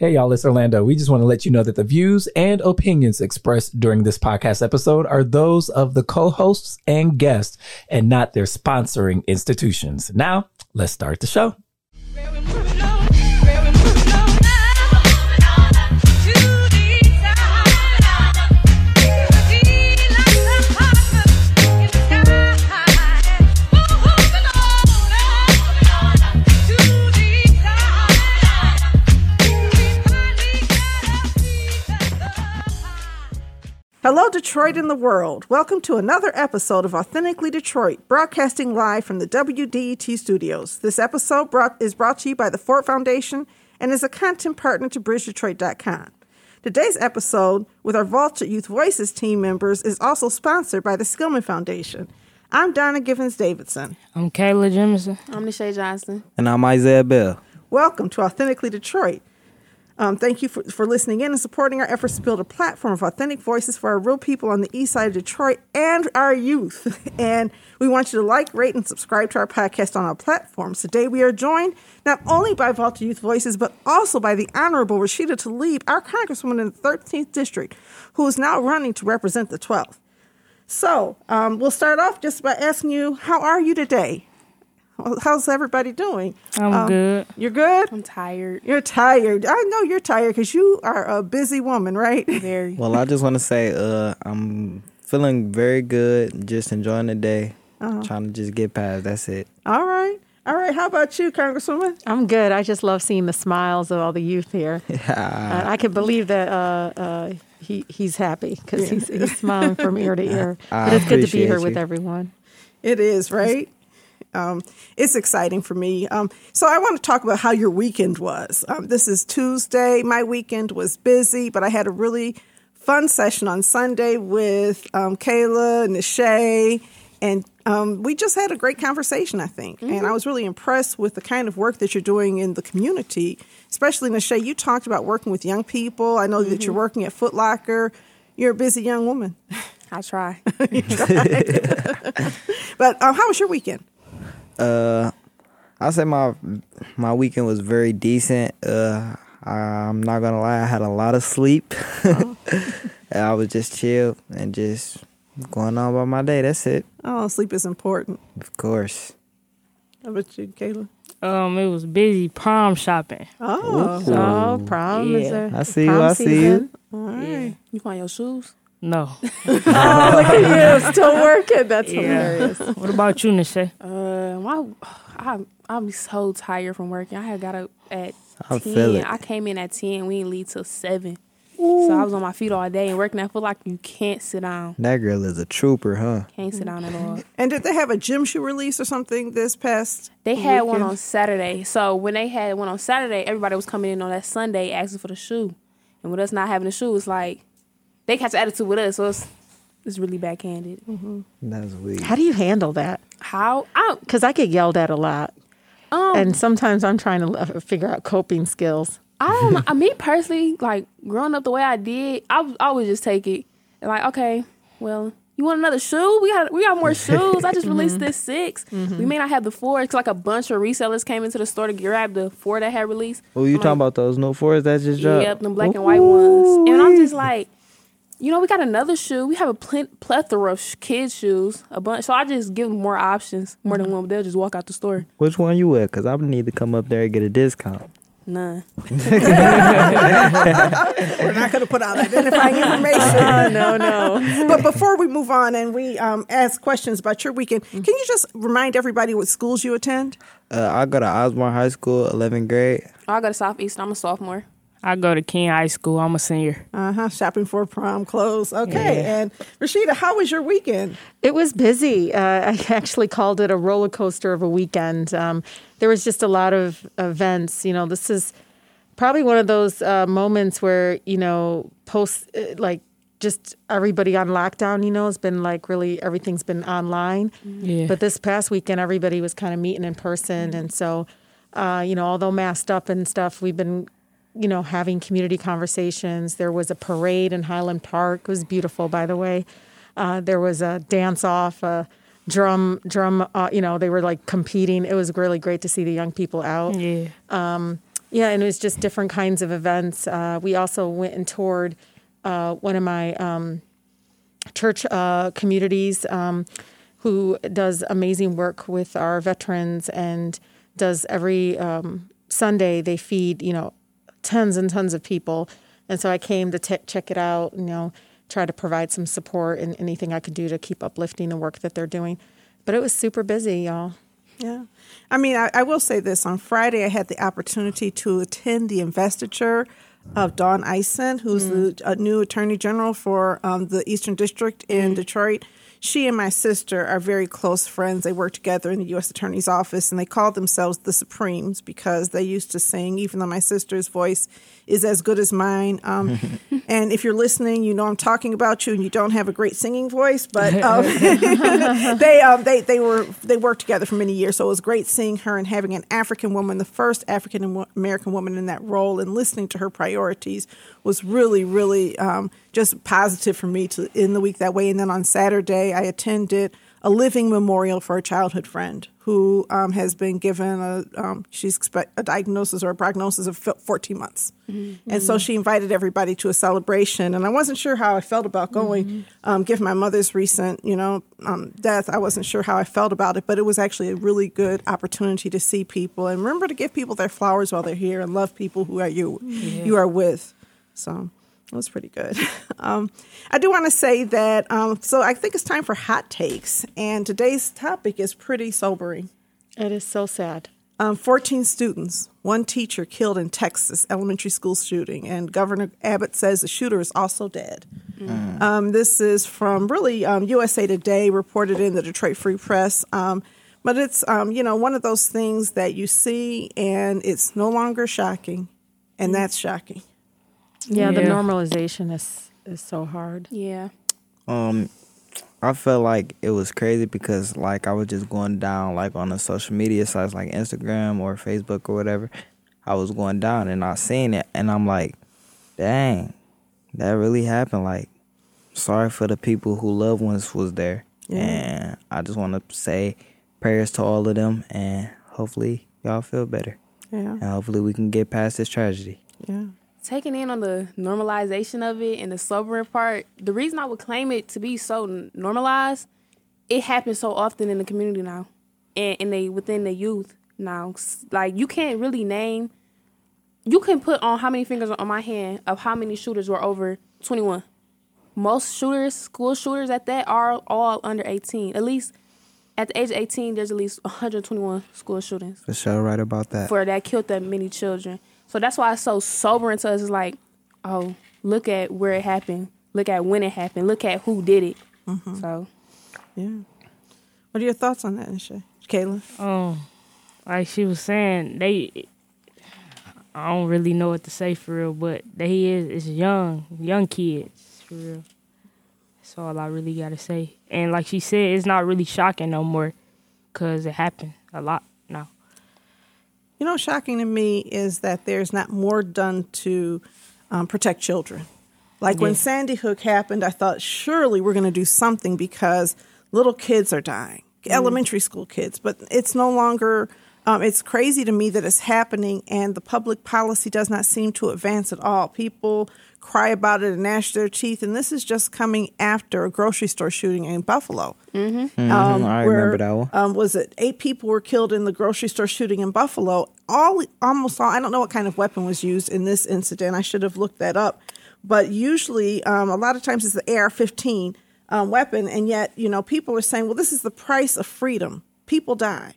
Hey, y'all, it's Orlando. We just want to let you know that the views and opinions expressed during this podcast episode are those of the co hosts and guests and not their sponsoring institutions. Now, let's start the show. Hello, Detroit and the world. Welcome to another episode of Authentically Detroit, broadcasting live from the WDET studios. This episode brought, is brought to you by the Ford Foundation and is a content partner to BridgeDetroit.com. Today's episode with our Vaulted Youth Voices team members is also sponsored by the Skillman Foundation. I'm Donna Givens Davidson. I'm Kayla Jemison. I'm Nisha Johnson. And I'm Isaiah Bell. Welcome to Authentically Detroit. Um, thank you for, for listening in and supporting our efforts to build a platform of authentic voices for our real people on the east side of Detroit and our youth. And we want you to like, rate, and subscribe to our podcast on our platforms. Today we are joined not only by Vaulted Youth Voices, but also by the Honorable Rashida Tlaib, our Congresswoman in the 13th District, who is now running to represent the 12th. So um, we'll start off just by asking you, how are you today? How's everybody doing? I'm Um, good. You're good? I'm tired. You're tired. I know you're tired because you are a busy woman, right? Very. Well, I just want to say uh, I'm feeling very good, just enjoying the day, trying to just get past. That's it. All right. All right. How about you, Congresswoman? I'm good. I just love seeing the smiles of all the youth here. Uh, I can believe that uh, uh, he he's happy because he's, he's smiling from ear to ear. I But it's good to be appreciate here with everyone. It is, right? Um, it's exciting for me. Um, so I want to talk about how your weekend was. Um, this is Tuesday. My weekend was busy, but I had a really fun session on Sunday with um, Kayla and Nishay, and um, we just had a great conversation, I think. And I was really impressed with the kind of work that you're doing in the community, especially Nishay. You talked about working with young people. I know that you're working at Foot Locker. You're a busy young woman. I try. But um, how was your weekend? Uh, I say my my weekend was very decent. Uh, I'm not gonna lie, I had a lot of sleep. And I was just chill and just going on about my day. That's it. Oh, sleep is important. Of course. How about you, Kayla? Um, it was busy prom shopping. Oh, So prom is Yeah. a I see you, prom I see you. season. all right. You find your shoes? No. Oh, look at you, still working. That's Yeah. hilarious. what about you, Nisha? Uh, my, I, I'm so tired from working. I had got up at I 10. feel. I came in at 10. We didn't leave till 7. So I was on my feet all day and working. I feel like you can't sit down. That girl is a trooper, huh? Can't sit down at all. And did they have a gym shoe release or something this past? They had one on Saturday. So when they had one on Saturday, everybody was coming in on that Sunday asking for the shoe. And with us not having the shoe, it's like they catch attitude with us. So it's, it's really backhanded. That's weird. How do you handle that? How? Because I get yelled at a lot, um, and sometimes I'm trying to uh, figure out coping skills. I don't know. I me personally, like growing up the way I did, I would just take it and like, okay, well, you want another shoe? We got we got more shoes. I just released this 6 We may not have the four. It's like a bunch of resellers came into the store to grab the four that had released. Oh, you I'm talking like, about those no fours that just dropped? Yep, them black and white ones. And I'm just like, you know, we got another shoe. We have a plen- plethora of sh- kids shoes, a bunch. So I just give them more options, more than one. But they'll just walk out the store. Which one you at? Cause I need to come up there and get a discount. None. We're not going to put out identifying information. Oh, no, no. but before we move on and we um, ask questions about your weekend, can you just remind everybody what schools you attend? Uh, I go to Osborne High School, 11th grade. I go to Southeast. I'm a sophomore. I go to King High School. I'm a senior. Uh huh. Shopping for prom clothes. Okay. Yeah. And Rashida, how was your weekend? It was busy. Uh, I actually called it a roller coaster of a weekend. Um, there was just a lot of events. You know, this is probably one of those uh, moments where you know, post uh, like just everybody on lockdown. You know, has been like really everything's been online. Yeah. But this past weekend, everybody was kind of meeting in person, and so uh, you know, although masked up and stuff, we've been you know having community conversations. There was a parade in Highland Park. It was beautiful, by the way. Uh, there was a dance off, a drum drum. Uh, you know, they were like competing. It was really great to see the young people out. yeah. Yeah, and it was just different kinds of events. Uh, we also went and toured uh, one of my um, church uh, communities um, who does amazing work with our veterans and does every um, Sunday they feed, you know, tons and tons of people. And so I came to t- check it out, you know, try to provide some support and anything I could do to keep uplifting the work that they're doing. But it was super busy, y'all. Yeah. I mean, I, I will say this. On Friday, I had the opportunity to attend the investiture of Dawn Ison, who's the uh, new Attorney General for um, the Eastern District in Detroit. She and my sister are very close friends. They work together in the U.S. Attorney's Office, and they call themselves the Supremes because they used to sing, even though my sister's voice is as good as mine. Um, and if you're listening, you know I'm talking about you, and you don't have a great singing voice, but um, they um, they they were they worked together for many years. So it was great seeing her and having an African woman, the first African American woman in that role, and listening to her priorities was really really um, just positive for me to in the week that way. And then on Saturday, I attended a living memorial for a childhood friend who um, has been given a um, she's a diagnosis or a prognosis of 14 months, and so she invited everybody to a celebration. And I wasn't sure how I felt about going, um, given my mother's recent you know um, death. I wasn't sure how I felt about it, but it was actually a really good opportunity to see people and remember to give people their flowers while they're here and love people who are you you are with. So it was pretty good. Um, I do want to say that, um, so I think it's time for hot takes, and today's topic is pretty sobering. It is so sad. Um, 14 students, one teacher killed in Texas elementary school shooting, and Governor Abbott says the shooter is also dead. Um, this is from really um, USA Today, reported in the Detroit Free Press. Um, but it's um, you know one of those things that you see, and it's no longer shocking, and that's shocking. Yeah, the normalization is is so hard. Yeah. Um, I felt like it was crazy because like I was just going down like on the social media sites like Instagram or Facebook or whatever. I was going down and I seen it and I'm like, dang, that really happened. Like, sorry for the people who loved ones was there. Yeah. And I just want to say prayers to all of them and hopefully y'all feel better. Yeah, And hopefully we can get past this tragedy. yeah, taking in on the normalization of it and the sobering part, the reason I would claim it to be so normalized, it happens so often in the community now, and in they within the youth now. Like you can't really name, you can put on how many fingers on my hand of how many shooters were over twenty one. Most shooters, school shooters at that, are all under eighteen. At least at the age of eighteen, there's at least one hundred twenty one school shootings For sure, right about that. for that killed that many children. So that's why it's so sobering to us. It's like, oh, look at where it happened. Look at when it happened. Look at who did it. So yeah. What are your thoughts on that, Nisha? Kayla? Um, like she was saying, they. I don't really know what to say for real, but they is it's young, young kids for real. That's all I really gotta say. And like she said, it's not really shocking no more, cause it happened a lot now. You know, shocking to me is that there's not more done to um, protect children. Like when Sandy Hook happened, I thought surely we're going to do something because little kids are dying, elementary school kids. But it's no longer. Um, it's crazy to me that it's happening, and the public policy does not seem to advance at all. People cry about it and gnash their teeth, and this is just coming after a grocery store shooting in Buffalo. Um, I remember that one. Um, was it eight people were killed in the grocery store shooting in Buffalo? All almost all. I don't know what kind of weapon was used in this incident. I should have looked that up. But usually, um, a lot of times it's the AR-15 um, weapon, and yet you know people are saying, "Well, this is the price of freedom. People die."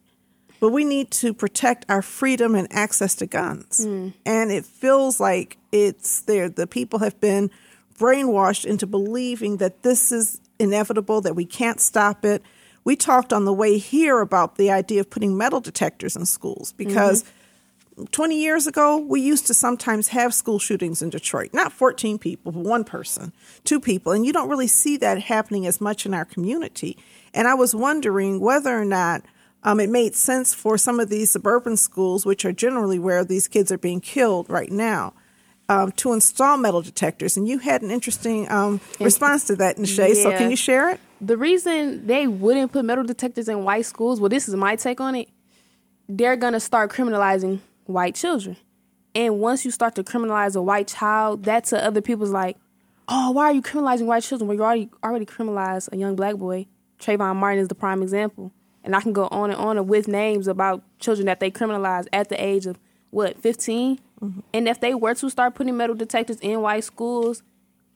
But we need to protect our freedom and access to guns. Hmm. And it feels like it's there. The people have been brainwashed into believing that this is inevitable, that we can't stop it. We talked on the way here about the idea of putting metal detectors in schools because mm-hmm. 20 years ago, we used to sometimes have school shootings in Detroit. Not 14 people, but one person, two people. And you don't really see that happening as much in our community. And I was wondering whether or not um, it made sense for some of these suburban schools, which are generally where these kids are being killed right now, um, to install metal detectors. And you had an interesting um, response to that, Nishay. So can you share it? the reason they wouldn't put metal detectors in white schools, well, this is my take on it. They're gonna start criminalizing white children. And once you start to criminalize a white child, that to other people's like, oh, why are you criminalizing white children? Well, you already already criminalized a young black boy. Trayvon Martin is the prime example. And I can go on and on with names about children that they criminalized at the age of what, 15? Mm-hmm. And if they were to start putting metal detectors in white schools,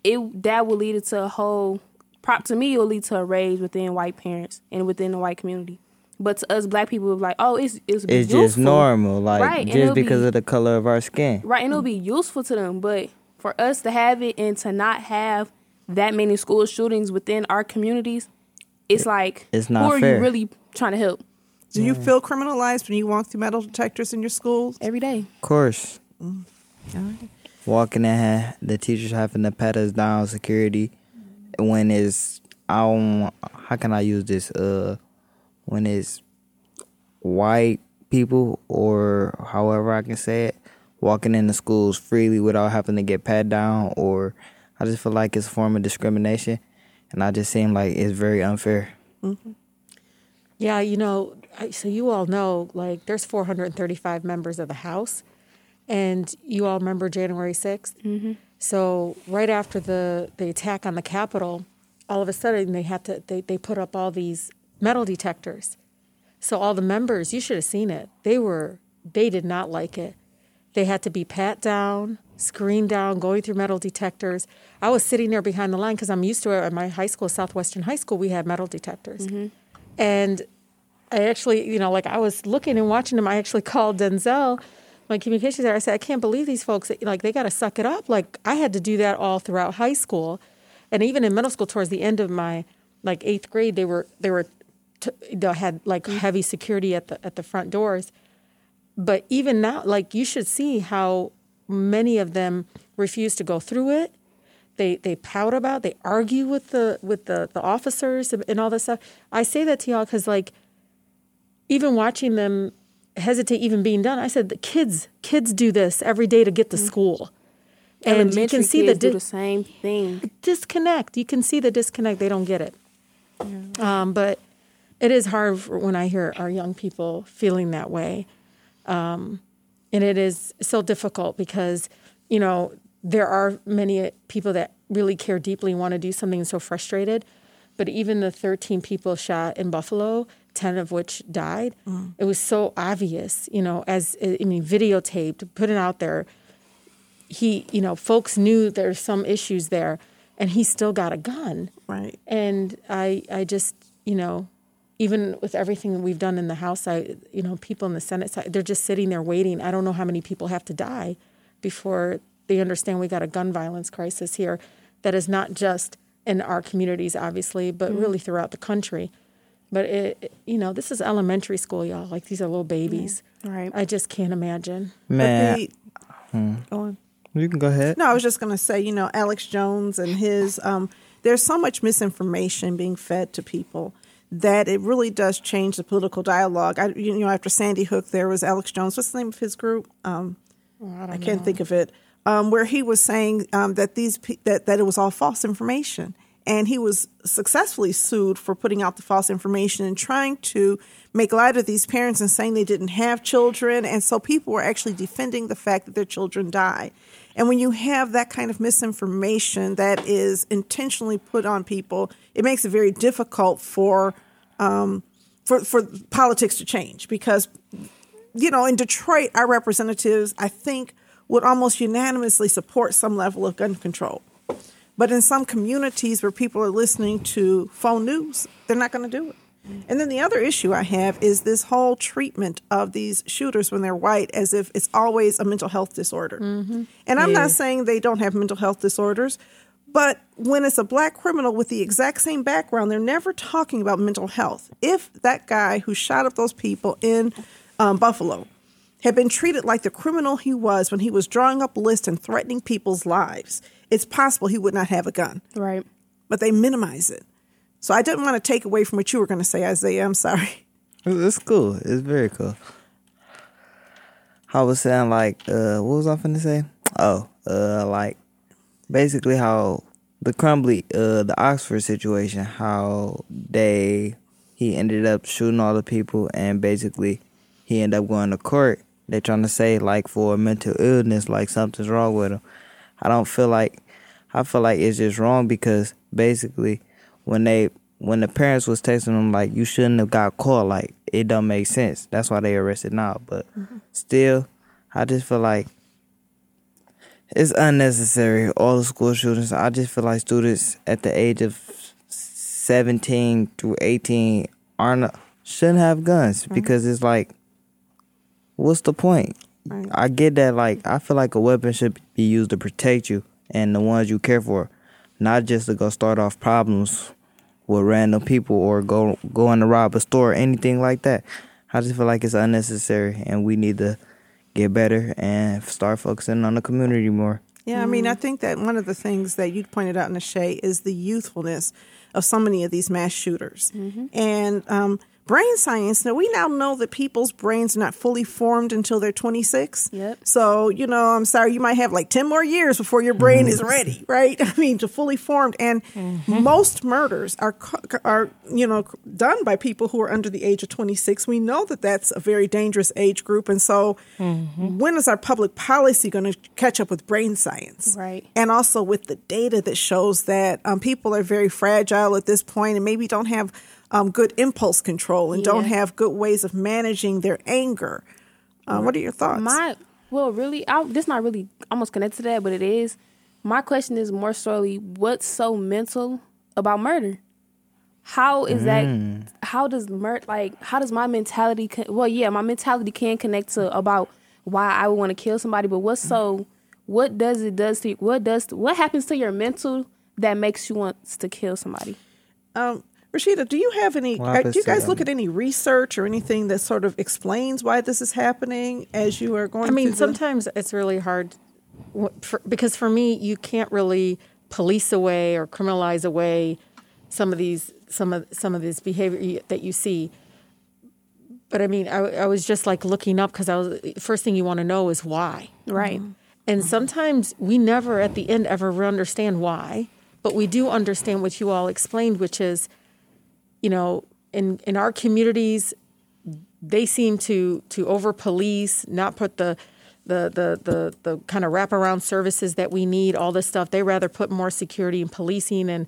it that will lead to a whole prop to me it will lead to a rage within white parents and within the white community. But to us black people, it's like, oh, it's it's, It's just normal, like Right, just because be- of the color of our skin. Right, and it'll be useful to them. But for us to have it and to not have that many school shootings within our communities, it's like It's not who are fair. you really trying to help Do you feel criminalized when you walk through metal detectors in your schools? every day? Of course. All right. Walking in, ha- the teachers having to pat us down, security. When it's, I don't, how can I use this? Uh, when it's white people or however I can say it, walking in the schools freely without having to get pat down, or I just feel like it's a form of discrimination, and I just seem like it's very unfair. Yeah, you know, I, so you all know, like, there's 435 members of the House, and you all remember January 6th. Mm-hmm. So right after the the attack on the Capitol, all of a sudden they had to they they put up all these metal detectors. So all the members, you should have seen it. They were they did not like it. They had to be pat down, screened down, going through metal detectors. I was sitting there behind the line because I'm used to it. At my high school, Southwestern High School, we had metal detectors. Mm-hmm. And I actually, you know, like I was looking and watching them. I actually called Denzel, my communications there. I said, I can't believe these folks. Like they got to suck it up. Like I had to do that all throughout high school, and even in middle school. Towards the end of my like eighth grade, they were they were t- they had like mm. heavy security at the at the front doors. But even now, like you should see how many of them refuse to go through it. They they pout about. They argue with the with the the officers and all this stuff. I say that to y'all because like even watching them hesitate even being done. I said the kids kids do this every day to get to school. And you can see the, di- the same thing. disconnect. You can see the disconnect. They don't get it. Um, but it is hard for when I hear our young people feeling that way. Um, and it is so difficult because, you know, there are many people that really care deeply and want to do something and so frustrated. But even the 13 people shot in Buffalo, 10 of which died, it was so obvious, you know, as I mean, videotaped, put it out there. He, you know, folks knew there's some issues there, and he still got a gun. Right. And I, I just, you know, even with everything that we've done in the House, I, you know, people in the Senate side, they're just sitting there waiting. I don't know how many people have to die before they understand we got a gun violence crisis here that is not just in our communities, obviously, but really throughout the country. But it, it- you know, this is elementary school, y'all. Like these are little babies. Right. I just can't imagine. Man, But the, Go on. you can go ahead. No, I was just going to say, you know, Alex Jones and his, um, there's so much misinformation being fed to people that it really does change the political dialogue. I, you know, after Sandy Hook, there was Alex Jones. What's the name of his group? Um, I, can't think of it. Um, where he was saying um, that these that that it was all false information, and he was successfully sued for putting out the false information and trying to make light of these parents and saying they didn't have children, and so people were actually defending the fact that their children died. And when you have that kind of misinformation that is intentionally put on people, it makes it very difficult for um, for for politics to change because you know, in Detroit, our representatives, I think, would almost unanimously support some level of gun control. But in some communities where people are listening to Fox News, they're not going to do it. And then the other issue I have is this whole treatment of these shooters when they're white as if it's always a mental health disorder. And I'm not saying they don't have mental health disorders, but when it's a black criminal with the exact same background, they're never talking about mental health. If that guy who shot up those people in um, Buffalo had been treated like the criminal he was when he was drawing up lists and threatening people's lives, it's possible he would not have a gun. Right. But they minimize it. So I didn't want to take away from what you were going to say, Isaiah. I'm sorry. It's cool. It's very cool. I was saying like, uh, what was I finna say? Oh, uh, like basically how the Crumbley, uh, the Oxford situation, how they he ended up shooting all the people, and basically he ended up going to court, they're trying to say like for a mental illness, like something's wrong with him. I don't feel like I feel like it's just wrong because basically when they when the parents was texting them like you shouldn't have got caught, like it don't make sense. That's why they arrested now. But mm-hmm. still, I just feel like it's unnecessary. All the school shootings. I just feel like students at the age of seventeen through eighteen aren't shouldn't have guns mm-hmm. because it's like, what's the point? Right. I get that. Like I feel like a weapon should be used to protect you and the ones you care for, not just to go start off problems with random people or go going to rob a store or anything like that. I just feel like it's unnecessary and we need to get better and start focusing on the community more. Yeah, I mean, I think that one of the things that you pointed out in the shade is the youthfulness of so many of these mass shooters. Mm-hmm. And um, brain science. Now we now know that people's brains are not fully formed until they're 26. Yep. So you know, I'm sorry, you might have like 10 more years before your brain mm-hmm. is ready, right? I mean, to fully formed. And mm-hmm. most murders are are you know done by people who are under the age of 26. We know that that's a very dangerous age group, and so mm-hmm. when is our public policy going to catch up with brain science? Right. And also with the data that shows that um, people are very fragile at this point, and maybe don't have um, good impulse control and yeah. don't have good ways of managing their anger. Um, what are your thoughts? My well, really, I, this not really almost connected to that, but it is. My question is more solely, what's so mental about murder? How is mm. that? How does murder like? How does my mentality? Well, yeah, my mentality can connect to about why I would want to kill somebody, but what's so? What does it does to what does what happens to your mental that makes you want to kill somebody? Um, Rashida, do you have any? Well, do you guys look at any research or anything that sort of explains why this is happening as you are going? I mean, sometimes it's really hard for, because for me, you can't really police away or criminalize away some of these some of some of this behavior that you see. But I mean, I, I was just like looking up because I was first thing you want to know is why, right? Mm-hmm. And sometimes we never at the end ever understand why, but we do understand what you all explained, which is you know, in in our communities, they seem to to over police, not put the the the the the kind of wraparound services that we need, all this stuff. They rather put more security and policing and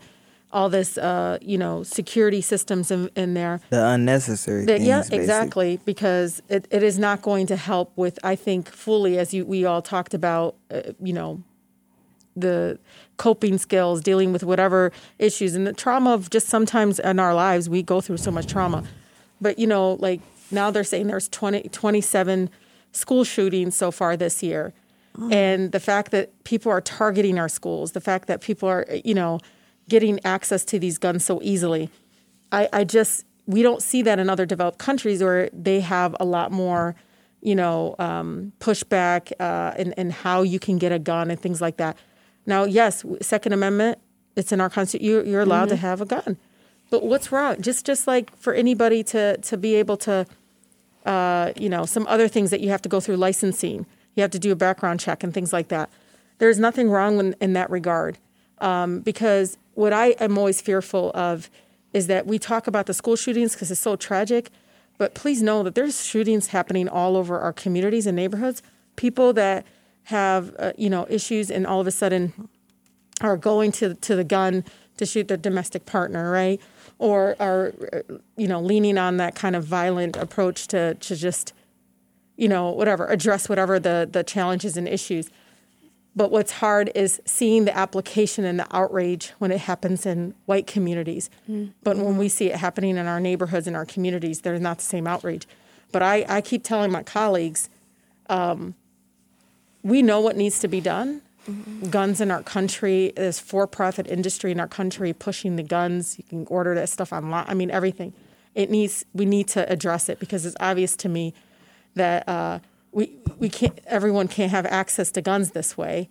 all this, uh, you know, security systems in, in there. The unnecessary. The, things, yeah, exactly, because it, it is not going to help with. I think fully, as you we all talked about, uh, you know, the coping skills, dealing with whatever issues and the trauma of just sometimes in our lives, we go through so much trauma. But, you know, like now they're saying there's 20, 27 school shootings so far this year. Oh. And the fact that people are targeting our schools, the fact that people are, you know, getting access to these guns so easily. I, I just, we don't see that in other developed countries where they have a lot more, you know, um, pushback uh, and, and how you can get a gun and things like that. Now, yes, Second Amendment, it's in our constitution. You're, you're allowed mm-hmm. to have a gun, but what's wrong? Just just like for anybody to to be able to, uh, you know, some other things that you have to go through licensing. You have to do a background check and things like that. There's nothing wrong in, in that regard, um, because what I am always fearful of is that we talk about the school shootings because it's so tragic, but please know that there's shootings happening all over our communities and neighborhoods. People that have uh, you know issues and all of a sudden are going to to the gun to shoot their domestic partner, right? Or are uh, you know leaning on that kind of violent approach to to just you know whatever address whatever the the challenges and issues. But what's hard is seeing the application and the outrage when it happens in white communities. Mm-hmm. But when we see it happening in our neighborhoods and our communities, there's not the same outrage. But I, I keep telling my colleagues, um, we know what needs to be done. Mm-hmm. Guns in our country, there's for-profit industry in our country pushing the guns. You can order that stuff online. I mean, everything. It needs. We need to address it because it's obvious to me that uh, we we can't. Everyone can't have access to guns this way.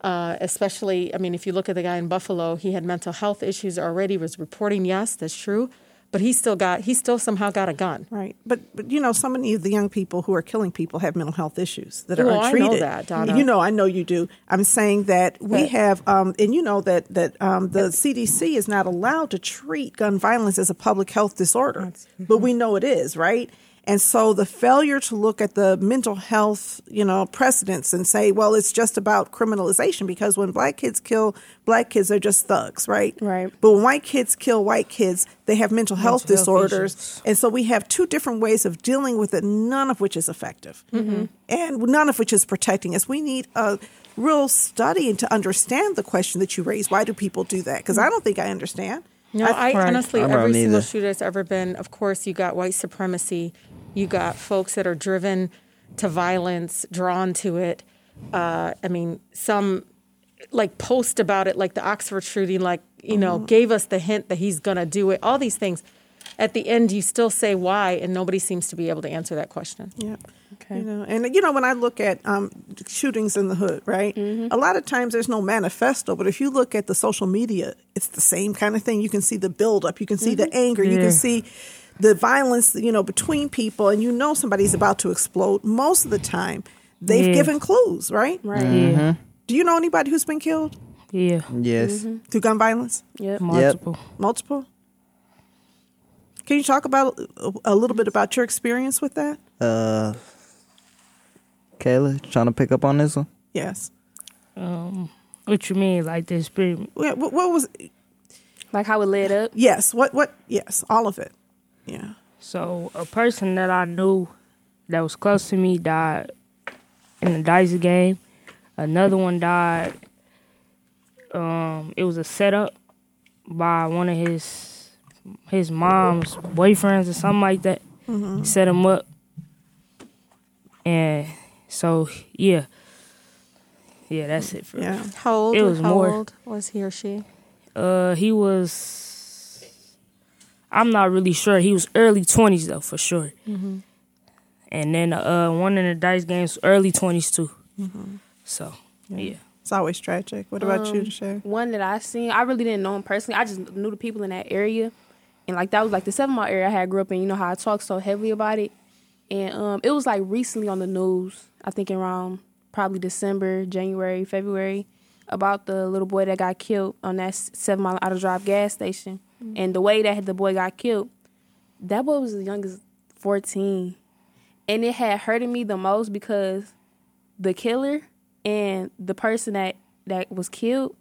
Uh, especially, I mean, if you look at the guy in Buffalo, he had mental health issues already. Was reporting, yes, that's true but he still got he still somehow got a gun. Right, but but you know, so many of the young people who are killing people have mental health issues that are untreated. I know that, Donna. You know, I know you do. I'm saying that we but, have, um, and you know that that um, the CDC is not allowed to treat gun violence as a public health disorder, but we know it is, right? And so the failure to look at the mental health, you know, precedents and say, well, it's just about criminalization because when black kids kill black kids, they're just thugs, right? Right. But when white kids kill white kids, they have mental, health Mental health disorders. issues. and so we have two different ways of dealing with it, none of which is effective. Mm-hmm. And none of which is protecting us. We need a real study and to understand the question that you raised. Why do people do that? Because I mm-hmm. don't think I understand. No, I, Right. honestly, I don't every single either. shooter that's ever been, of course, you got white supremacy, you got folks that are driven to violence, drawn to it. Uh, I mean, some like post about it, like the Oxford shooting, like, you know, gave us the hint that he's going to do it, all these things. At the end, you still say why, and nobody seems to be able to answer that question. Yeah. Okay. You know, and you know when I look at um, shootings in the hood, right? Mm-hmm. A lot of times there's no manifesto, but if you look at the social media, it's the same kind of thing. You can see the buildup, you can see the mm-hmm. anger, you can see the violence, you know, between people, and you know somebody's about to explode. Most of the time, they've Yeah. given clues, right? Right. Mm-hmm. Yeah. Do you know anybody who's been killed Yeah. Yes. through gun violence? Yep. Multiple. Multiple. Can you talk about a, a little bit about your experience with that? Uh, Kayla, trying to pick up on this one? Yes. Um, what you mean, like the experience? What, what what was? Like how it led up. Yes. What? What? Yes. All of it. Yeah. So a person that I knew that was close to me died in the dice game. Another one died. Um, it was a setup by one of his his mom's boyfriends or something like that. Set him up, and so yeah, yeah, that's it for Yeah. How old, It was how more. old was he or she? Uh, he was. I'm not really sure. He was early twenties though, for sure. And then uh, one in the dice games, early twenties too. So yeah. yeah. It's always tragic. What about you, Shay? One that I seen, I really didn't know him personally. I just knew the people in that area, and like that was like the seven mile area I had grew up in. You know how I talk so heavily about it, and um, it was like recently on the news. I think around probably December, January, February, about the little boy that got killed on that seven mile auto drive gas station, and the way that the boy got killed. That boy was as young as fourteen, and it had hurted me the most because the killer and the person that that was killed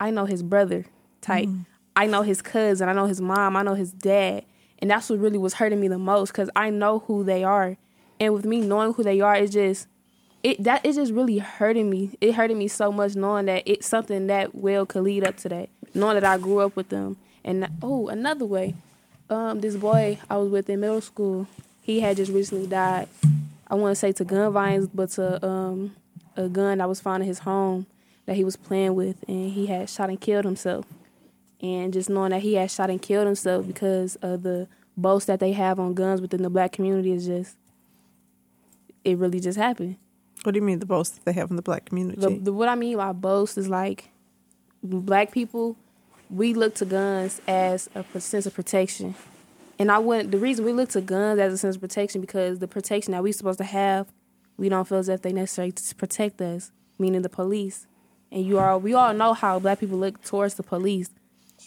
I know his brother type. I know his cousin. I know his mom. I know his dad. And that's what really was hurting me the most because I know who they are. And with me knowing who they are, it's just it that is just really hurting me. It hurted me so much knowing that it's something that well could lead up to that. Knowing that I grew up with them. And oh, another way, um, this boy I was with in middle school, he had just recently died. I want to say to gun violence, but to um, a gun that was found in his home that he was playing with, and he had shot and killed himself. And just knowing that he had shot and killed himself because of the boast that they have on guns within the black community is just, it really just happened. What do you mean the boast that they have in the black community? The, the, what I mean by boast is like, black people, we look to guns as a sense of protection. And I wouldn't, the reason we look to guns as a sense of protection because the protection that we're supposed to have, we don't feel as if they necessarily to protect us, meaning the police. And you all, we all know how black people look towards the police.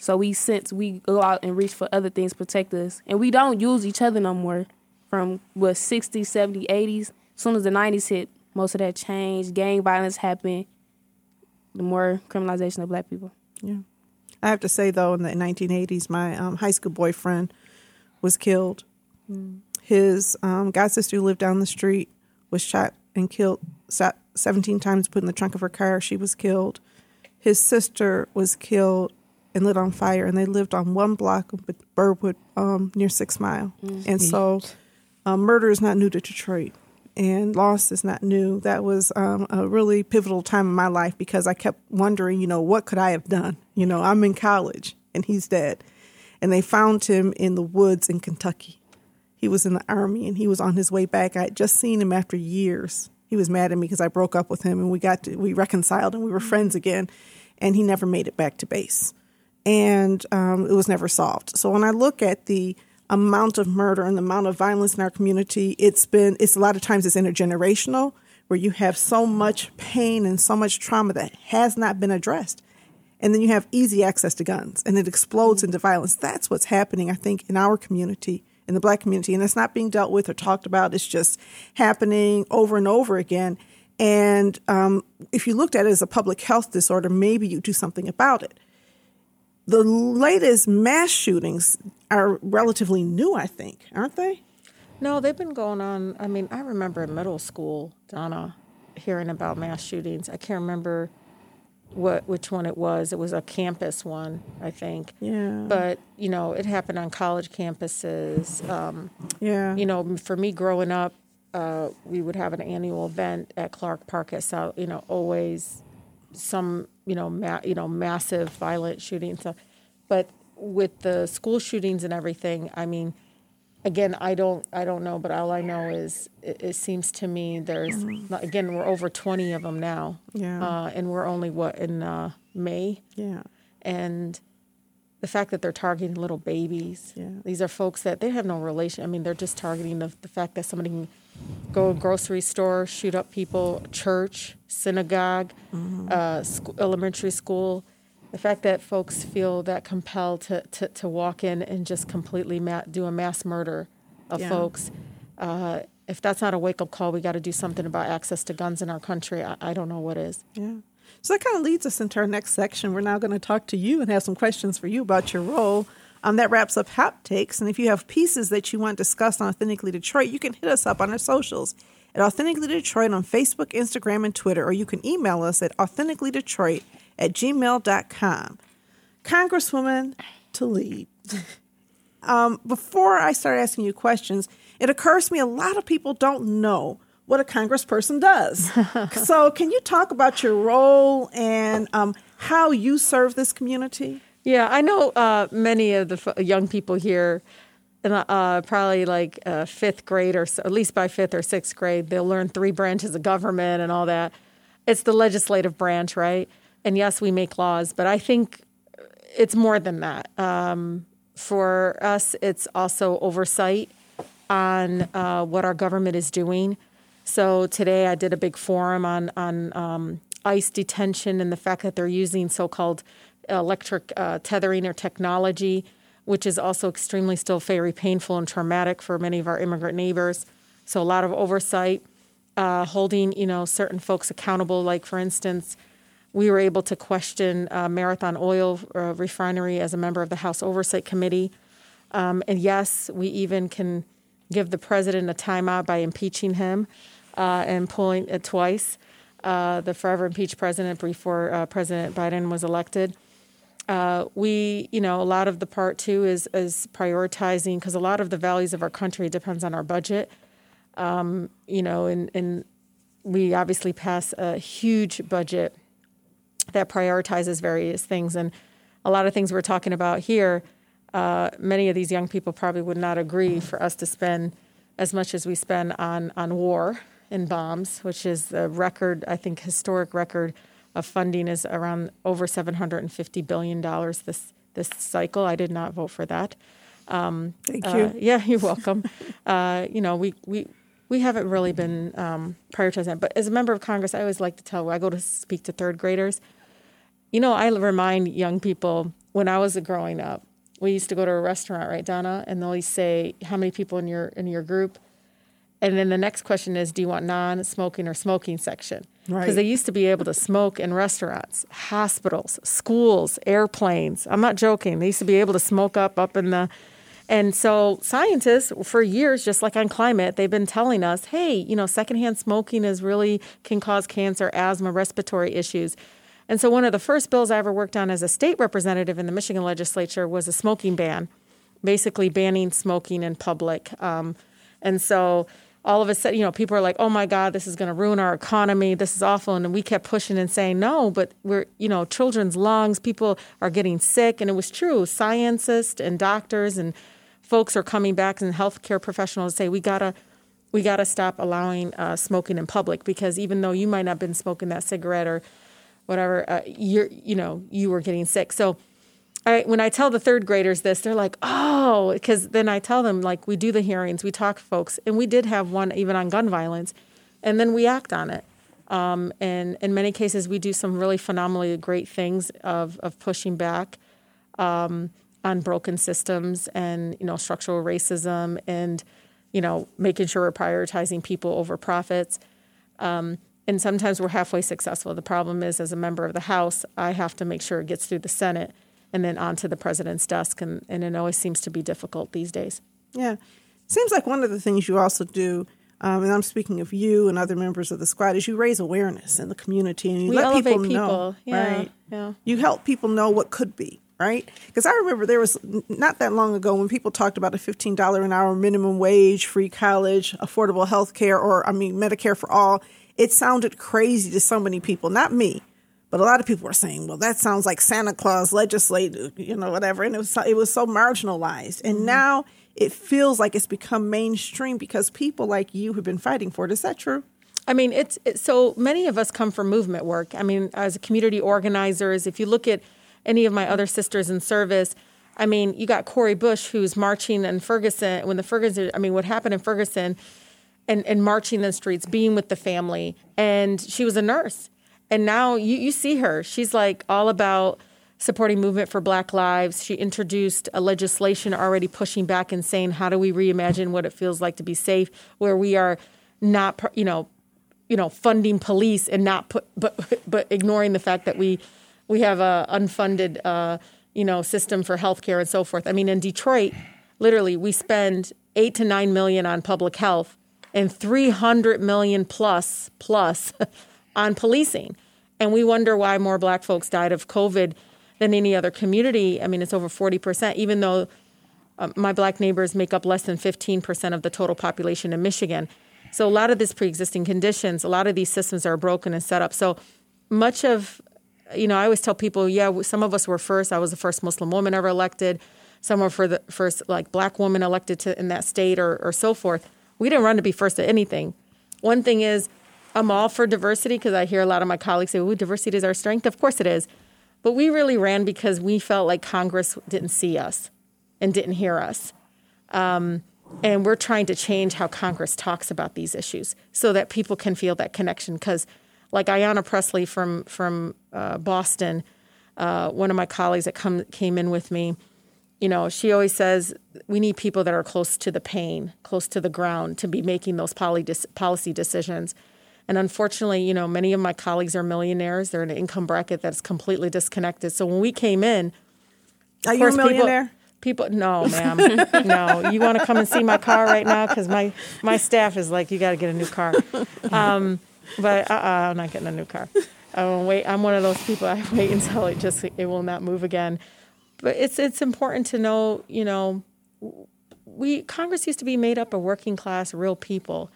So we sense we go out and reach for other things to protect us. And we don't use each other no more from what 60s, 70s, 80s. As soon as the 90s hit, most of that changed. Gang violence happened. The more criminalization of black people. Yeah. I have to say though, in the 1980s, my um, high school boyfriend was killed. His um, god sister who lived down the street was shot and killed sa- 17 times, put in the trunk of her car. She was killed. His sister was killed and lit on fire, and they lived on one block of Burwood um, near Six Mile. And so, um, murder is not new to Detroit, and loss is not new. That was um, a really pivotal time in my life because I kept wondering, you know, what could I have done? You know, I'm in college and he's dead, and they found him in the woods in Kentucky. He was in the army and he was on his way back. I had just seen him after years. He was mad at me because I broke up with him and we got to, we reconciled and we were friends again, and he never made it back to base and um, it was never solved. So when I look at the amount of murder and the amount of violence in our community, it's been it's a lot of times it's intergenerational, where you have so much pain and so much trauma that has not been addressed, and then you have easy access to guns, and it explodes into violence. That's what's happening, I think, in our community in the black community, and it's not being dealt with or talked about. It's just happening over and over again. And um, if you looked at it as a public health disorder, maybe you do something about it. The latest mass shootings are relatively new, I think, aren't they? No, they've been going on. I mean, I remember in middle school, Donna, hearing about mass shootings. I can't remember what which one it was. It was a campus one, I think. Yeah. But you know, it happened on college campuses. Um, Yeah. you know, for me growing up, uh, we would have an annual event at Clark Park at South. You know, always some you know ma- you know massive violent shootings. stuff, but with the school shootings and everything, I mean, again, I don't I don't know, but all I know is it, it seems to me there's again we're over twenty of them now. Yeah. uh, and we're only what in uh, May yeah. and the fact that they're targeting little babies. Yeah. These are folks that they have no relation. I mean, they're just targeting the, the fact that somebody can go to a grocery store, shoot up people, church, synagogue, uh, sc- elementary school. The fact that folks feel that compelled to, to, to walk in and just completely ma- do a mass murder of Yeah. folks. Uh, if that's not a wake up call, we got to do something about access to guns in our country. I, I don't know what is. Yeah. So that kind of leads us into our next section. We're now going to talk to you and have some questions for you about your role. Um, that wraps up Hot Takes. And if you have pieces that you want discussed on Authentically Detroit, you can hit us up on our socials at Authentically Detroit on Facebook, Instagram, and Twitter, or you can email us at authenticallydetroit at gmail.com. Congresswoman to lead. Um, before I start asking you questions, it occurs to me a lot of people don't know what a congressperson does. so, can you talk about your role and um, how you serve this community? Yeah, I know uh, many of the f- young people here, uh, probably like uh, fifth grade or so, at least by fifth or sixth grade, they'll learn three branches of government and all that. It's the legislative branch, right? And yes, we make laws, but I think it's more than that. Um, for us, it's also oversight on uh, what our government is doing. So today I did a big forum on on um, ICE detention and the fact that they're using so-called electric uh, tethering or technology, which is also extremely still very painful and traumatic for many of our immigrant neighbors. So a lot of oversight, uh, holding you know certain folks accountable. Like for instance, we were able to question uh, Marathon Oil uh, Refinery as a member of the House Oversight Committee. Um, and yes, we even can give the president a timeout by impeaching him uh, and pulling it twice. Uh, the forever impeached president before uh, President Biden was elected. Uh, we, you know, a lot of the part too is is prioritizing because a lot of the values of our country depends on our budget. Um, you know, and and we obviously pass a huge budget that prioritizes various things. And a lot of things we're talking about here, uh, many of these young people probably would not agree for us to spend as much as we spend on, on war and bombs, which is a record, I think, historic record of funding is around over $750 billion this, this cycle. I did not vote for that. Um, Thank uh, you. yeah, you're welcome. uh, you know, we, we, we haven't really been um, prioritizing that. But as a member of Congress, I always like to tell, I go to speak to third graders. You know, I remind young people when I was growing up, we used to go to a restaurant, right, Donna? And they'll always say, How many people in your in your group? And then the next question is, Do you want non smoking or smoking section? Because Right. they used to be able to smoke in restaurants, hospitals, schools, airplanes. I'm not joking. They used to be able to smoke up up in the and so scientists for years, just like on climate, they've been telling us, hey, you know, secondhand smoking is really can cause cancer, asthma, respiratory issues. And so one of the first bills I ever worked on as a state representative in the Michigan legislature was a smoking ban, basically banning smoking in public. Um, and so all of a sudden, you know, people are like, "Oh my God, this is going to ruin our economy. This is awful." And we kept pushing and saying, "No, but we're, you know, children's lungs. People are getting sick." And it was true. Scientists and doctors and folks are coming back, and healthcare professionals say, "We gotta." We got to stop allowing uh, smoking in public because even though you might not have been smoking that cigarette or whatever, uh, you're, you know, you were getting sick. So I, when I tell the third graders this, they're like, oh, because then I tell them, like, we do the hearings, we talk folks, and we did have one even on gun violence, and then we act on it. Um, and in many cases, we do some really phenomenally great things of, of pushing back. Um, on broken systems and you know structural racism and you know making sure we're prioritizing people over profits. Um, and sometimes we're halfway successful. The problem is, as a member of the House, I have to make sure it gets through the Senate and then onto the president's desk, and, and it always seems to be difficult these days. Yeah. Seems like one of the things you also do, um, and I'm speaking of you and other members of the squad, is you raise awareness in the community and you We let elevate people, know. people. Yeah, Right. yeah. You help people know what could be, right? Because I remember there was not that long ago when people talked about a $15 an hour minimum wage, free college, affordable health care, or, I mean, Medicare for all. It sounded crazy to so many people, not me. But a lot of people were saying, "Well, that sounds like Santa Claus legislative, you know, whatever." And it was so, it was so marginalized. And mm-hmm. now it feels like it's become mainstream because people like you have been fighting for it. Is that true? I mean, it's, it's so many of us come from movement work. I mean, as community organizers, if you look at any of my other sisters in service, I mean, you got Cori Bush who's marching in Ferguson when the Ferguson. I mean, what happened in Ferguson, and and marching the streets, being with the family, and she was a nurse, and now you you see her. She's like all about supporting movement for Black lives. She introduced a legislation already pushing back and saying, how do we reimagine what it feels like to be safe, where we are not, you know, you know, funding police and not put, but but ignoring the fact that we we have a unfunded, uh, you know, system for healthcare and so forth. I mean, in Detroit, literally, we spend eight to nine million on public health and three hundred million plus plus on policing, and we wonder why more Black folks died of COVID than any other community. I mean, it's over forty percent, even though uh, my black neighbors make up less than 15% of the total population in Michigan. So a lot of this pre-existing conditions, a lot of these systems are broken and set up. So much of, you know, I always tell people, yeah, some of us were first. I was the first Muslim woman ever elected. Some were for the first like black woman elected to in that state or, or so forth. We didn't run to be first at anything. One thing is, I'm all for diversity because I hear a lot of my colleagues say, "Oh, diversity is our strength." Of course it is, but we really ran because we felt like Congress didn't see us and didn't hear us. Um, and we're trying to change how Congress talks about these issues so that people can feel that connection. Because, like Ayanna Pressley from from uh, Boston, uh, one of my colleagues that come came in with me, you know, she always says we need people that are close to the pain, close to the ground, to be making those policy decisions. And unfortunately, you know, many of my colleagues are millionaires. They're in an income bracket that's completely disconnected. So when we came in, Are you a course, people- millionaire? People, no, ma'am, no. You want to come and see my car right now? Because my my staff is like, you got to get a new car. Um, but uh, uh I'm not getting a new car. I wait. I'm one of those people. I wait until it just it will not move again. But it's it's important to know, you know, we Congress used to be made up of working class, real people,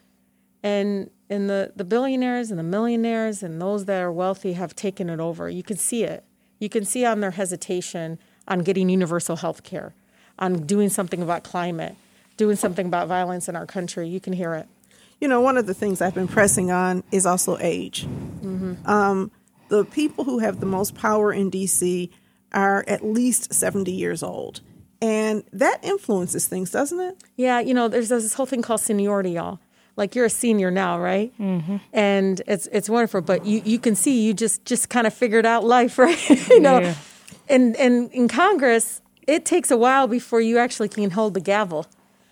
and and the the billionaires and the millionaires and those that are wealthy have taken it over. You can see it. You can see on their hesitation on getting universal health care, on doing something about climate, doing something about violence in our country. You can hear it. You know, one of the things I've been pressing on is also age. Um, the people who have the most power in DC are at least 70 years old. And that influences things, doesn't it? Yeah, you know, there's this whole thing called seniority, y'all. Like you're a senior now, right? Mm-hmm. And it's it's wonderful, but you, you can see you just just kind of figured out life, right? you know, Yeah. and and in Congress, it takes a while before you actually can hold the gavel.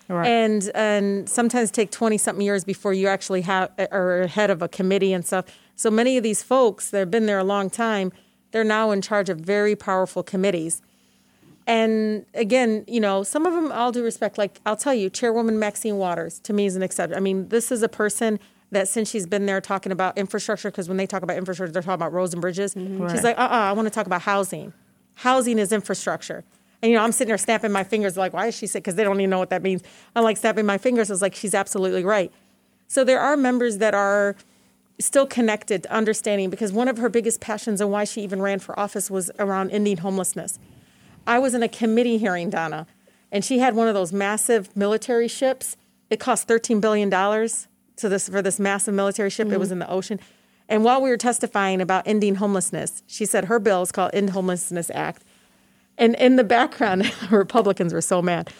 Right. And and sometimes take twenty something years before you actually have are head of a committee and stuff. So many of these folks that have been there a long time, they're now in charge of very powerful committees. And again, you know, some of them, all due respect, like I'll tell you, Chairwoman Maxine Waters to me is an exception. I mean, this is a person that since she's been there talking about infrastructure, because when they talk about infrastructure, they're talking about roads and bridges. She's Right. like, uh uh I want to talk about housing. Housing is infrastructure. And, you know, I'm sitting there snapping my fingers, like, why is she sick? Because they don't even know what that means. I'm like snapping my fingers. I was like, she's absolutely right. So there are members that are still connected to understanding because one of her biggest passions and why she even ran for office was around ending homelessness. I was in a committee hearing, Donna, and she had one of those massive military ships. It cost $13 billion to this, for this massive military ship. It was mm-hmm. in the ocean. And while we were testifying about ending homelessness, she said her bill is called End Homelessness Act. And in the background, Republicans were so mad.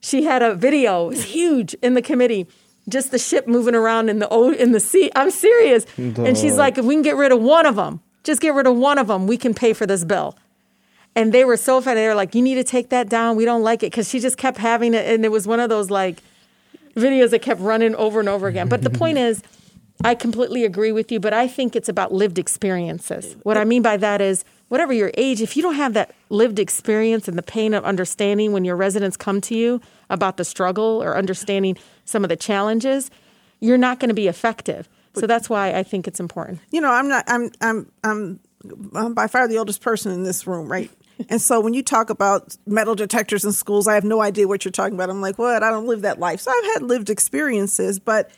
She had a video, it was huge in the committee, just the ship moving around in the in the sea. I'm serious. And she's like, if we can get rid of one of them, just get rid of one of them, we can pay for this bill. And they were so offended. They were like, "You need to take that down. We don't like it," because she just kept having it, and it was one of those like videos that kept running over and over again. But the point is, I completely agree with you, but I think it's about lived experiences. What I mean by that is, whatever your age, if you don't have that lived experience and the pain of understanding when your residents come to you about the struggle or understanding some of the challenges, you're not going to be effective. So that's why I think it's important. you know, I'm not, I'm, I'm, I'm, I'm by far the oldest person in this room, right? And so when you talk about metal detectors in schools, I have no idea what you're talking about. I'm like, what? I don't live that life. So I've had lived experiences, but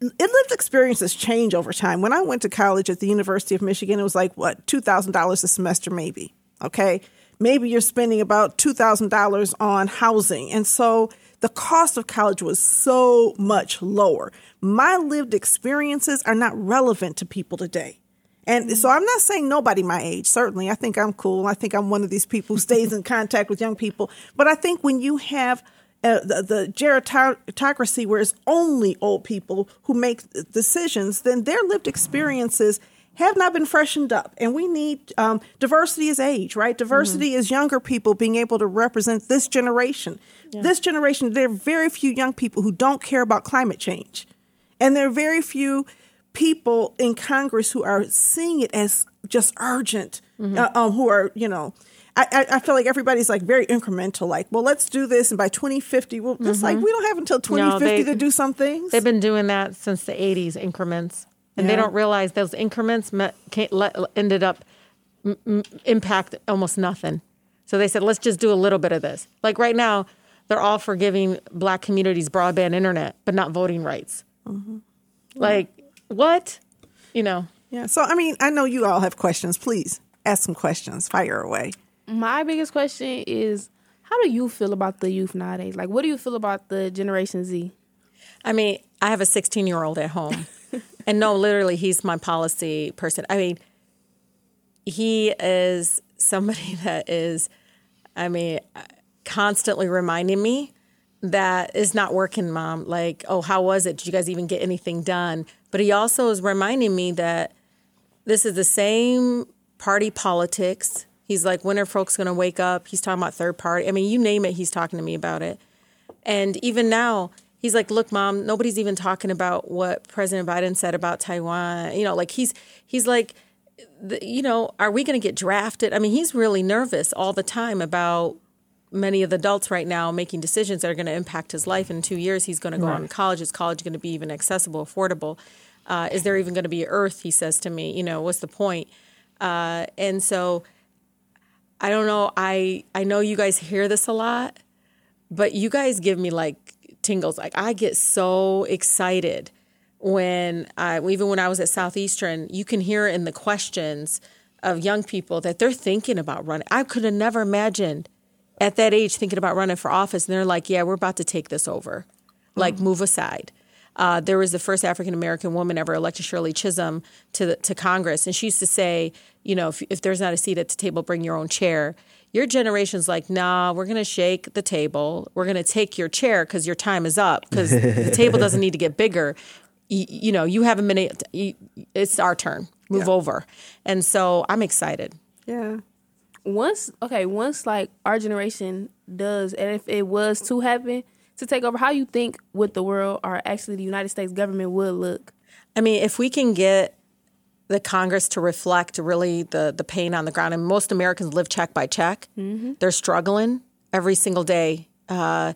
it lived experiences change over time. When I went to college at the University of Michigan, it was like what two thousand dollars a semester, maybe. Okay, maybe you're spending about two thousand dollars on housing, and so the cost of college was so much lower. My lived experiences are not relevant to people today. And so I'm not saying nobody my age. Certainly, I think I'm cool. I think I'm one of these people who stays in contact with young people. But I think when you have uh, the, the gerontocracy where it's only old people who make decisions, then their lived experiences have not been freshened up. And we need um, diversity is age, right? Diversity is younger people being able to represent this generation. This generation, there are very few young people who don't care about climate change. And there are very few people in Congress who are seeing it as just urgent, uh, um, who are, you know, I, I, feel like everybody's like very incremental, like, well, let's do this. And by 2050, well, it's like we don't have until 2050 they- to do some things. They've been doing that since the 80s increments. And Yeah. they don't realize those increments met, can't, let, ended up m- m- impact almost nothing. So they said, let's just do a little bit of this. Like right now, they're all for giving black communities broadband internet, but not voting rights. Like, what? You know, yeah. So, I mean, I know you all have questions. Please ask some questions. Fire away. My biggest question is how do you feel about the youth nowadays? Like, what do you feel about the Generation Z? I mean, I have a 16 year old at home. and no, literally, he's my policy person. I mean, he is somebody that is, I mean, constantly reminding me that is not working, mom. Like, oh, how was it? Did you guys even get anything done? But he also is reminding me that this is the same party politics. He's like, when are folks going to wake up? He's talking about third party. I mean, you name it, he's talking to me about it. And even now, he's like, "Look, mom, nobody's even talking about what President Biden said about Taiwan." You know, like he's he's like, you know, are we going to get drafted? I mean, he's really nervous all the time about many of the adults right now making decisions that are going to impact his life. In two years, he's going to go on to college. Is college going to be even accessible, affordable? Uh, is there even going to be Earth? He says to me, you know, what's the point? Uh, and so, I don't know. I I know you guys hear this a lot but you guys give me like tingles. Like I get so excited when I even when I was at Southeastern, you can hear in the questions of young people that they're thinking about running. I could have never imagined at that age thinking about running for office, and they're like, "Yeah, we're about to take this over. Like, move aside." Uh, there was the first African American woman ever elected, Shirley Chisholm, to the, to Congress, and she used to say, "You know, if, if there's not a seat at the table, bring your own chair." Your generation's like, nah, we're going to shake the table. We're going to take your chair because your time is up because the table doesn't need to get bigger. You, you know, you haven't been, able to, you, it's our turn. Move Yeah. over. And so I'm excited. Yeah. Once, okay, once like our generation does, and if it was to happen to take over, how you think would the world or actually the United States government would look? I mean, if we can get the Congress to reflect really the the pain on the ground, and most Americans live check by check, they're struggling every single day. Uh,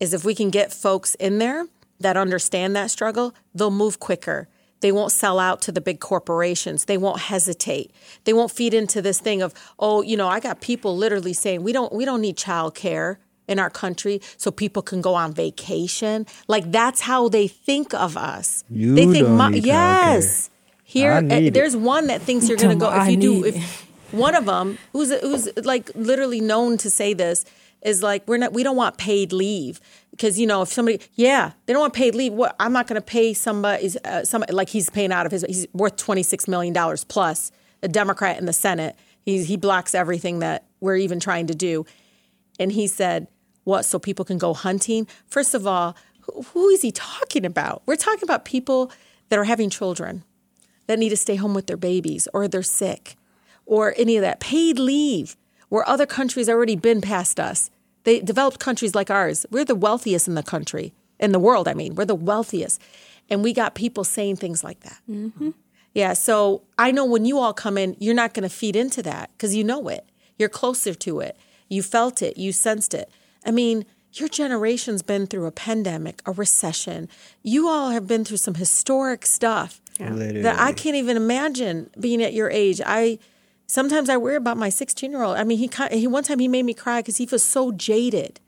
is if we can get folks in there that understand that struggle, they'll move quicker. They won't sell out to the big corporations. They won't hesitate. They won't feed into this thing of, oh, you know, I got people literally saying we don't we don't need child care in our country so people can go on vacation. Like that's how they think of us. You they think don't mo- need childcare. yes. Here uh, there's one that thinks you're going to go if you I do need if one of them who's who's like literally known to say this is like we're not we don't want paid leave because you know if somebody yeah they don't want paid leave. What I'm not going to pay somebody uh, like he's paying out of his he's worth 26 million dollars plus a Democrat in the Senate. He he blocks everything that we're even trying to do. And he said what so people can go hunting? First of all who, who is he talking about? We're talking about people that are having children that need to stay home with their babies or they're sick or any of that. Paid leave where other countries already been past us. They developed countries like ours. We're the wealthiest in the country, in the world. I mean, we're the wealthiest, and we got people saying things like that. Mm-hmm. Yeah, so I know when you all come in, you're not going to feed into that because you know it. You're closer to it. You felt it. You sensed it. I mean, your generation's been through a pandemic, a recession. You all have been through some historic stuff that I can't even imagine being at your age. I sometimes I worry about my 16 year old. I mean, he ki- he one time he made me cry because he was so jaded.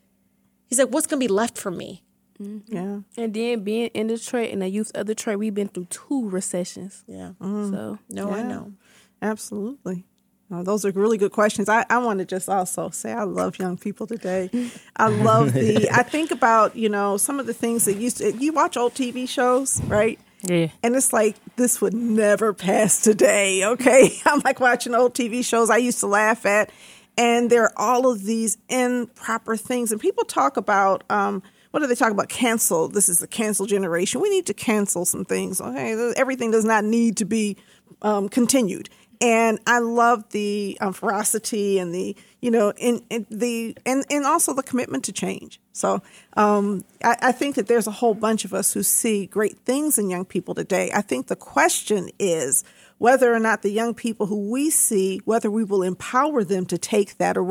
He's like, "What's going to be left for me?" Mm-hmm. Yeah. And then being in Detroit and the youth of Detroit, we've been through two recessions. Yeah. Mm-hmm. So No, I know. Absolutely. No, those are really good questions. I, I want to just also say I love young people today. I love the, I think about, you know, some of the things that used to, you watch old TV shows, right? Yeah. And it's like, this would never pass today, okay? I'm like watching old TV shows I used to laugh at. And there are all of these improper things. And people talk about, um, what do they talk about? Cancel. This is the cancel generation. We need to cancel some things. Okay, everything does not need to be um, continued. And I love the um, ferocity and the, you know, in, the and and also the commitment to change. So um, I, I think that there's a whole bunch of us who see great things in young people today. I think the question is whether or not the young people who we see, whether we will empower them to take that, or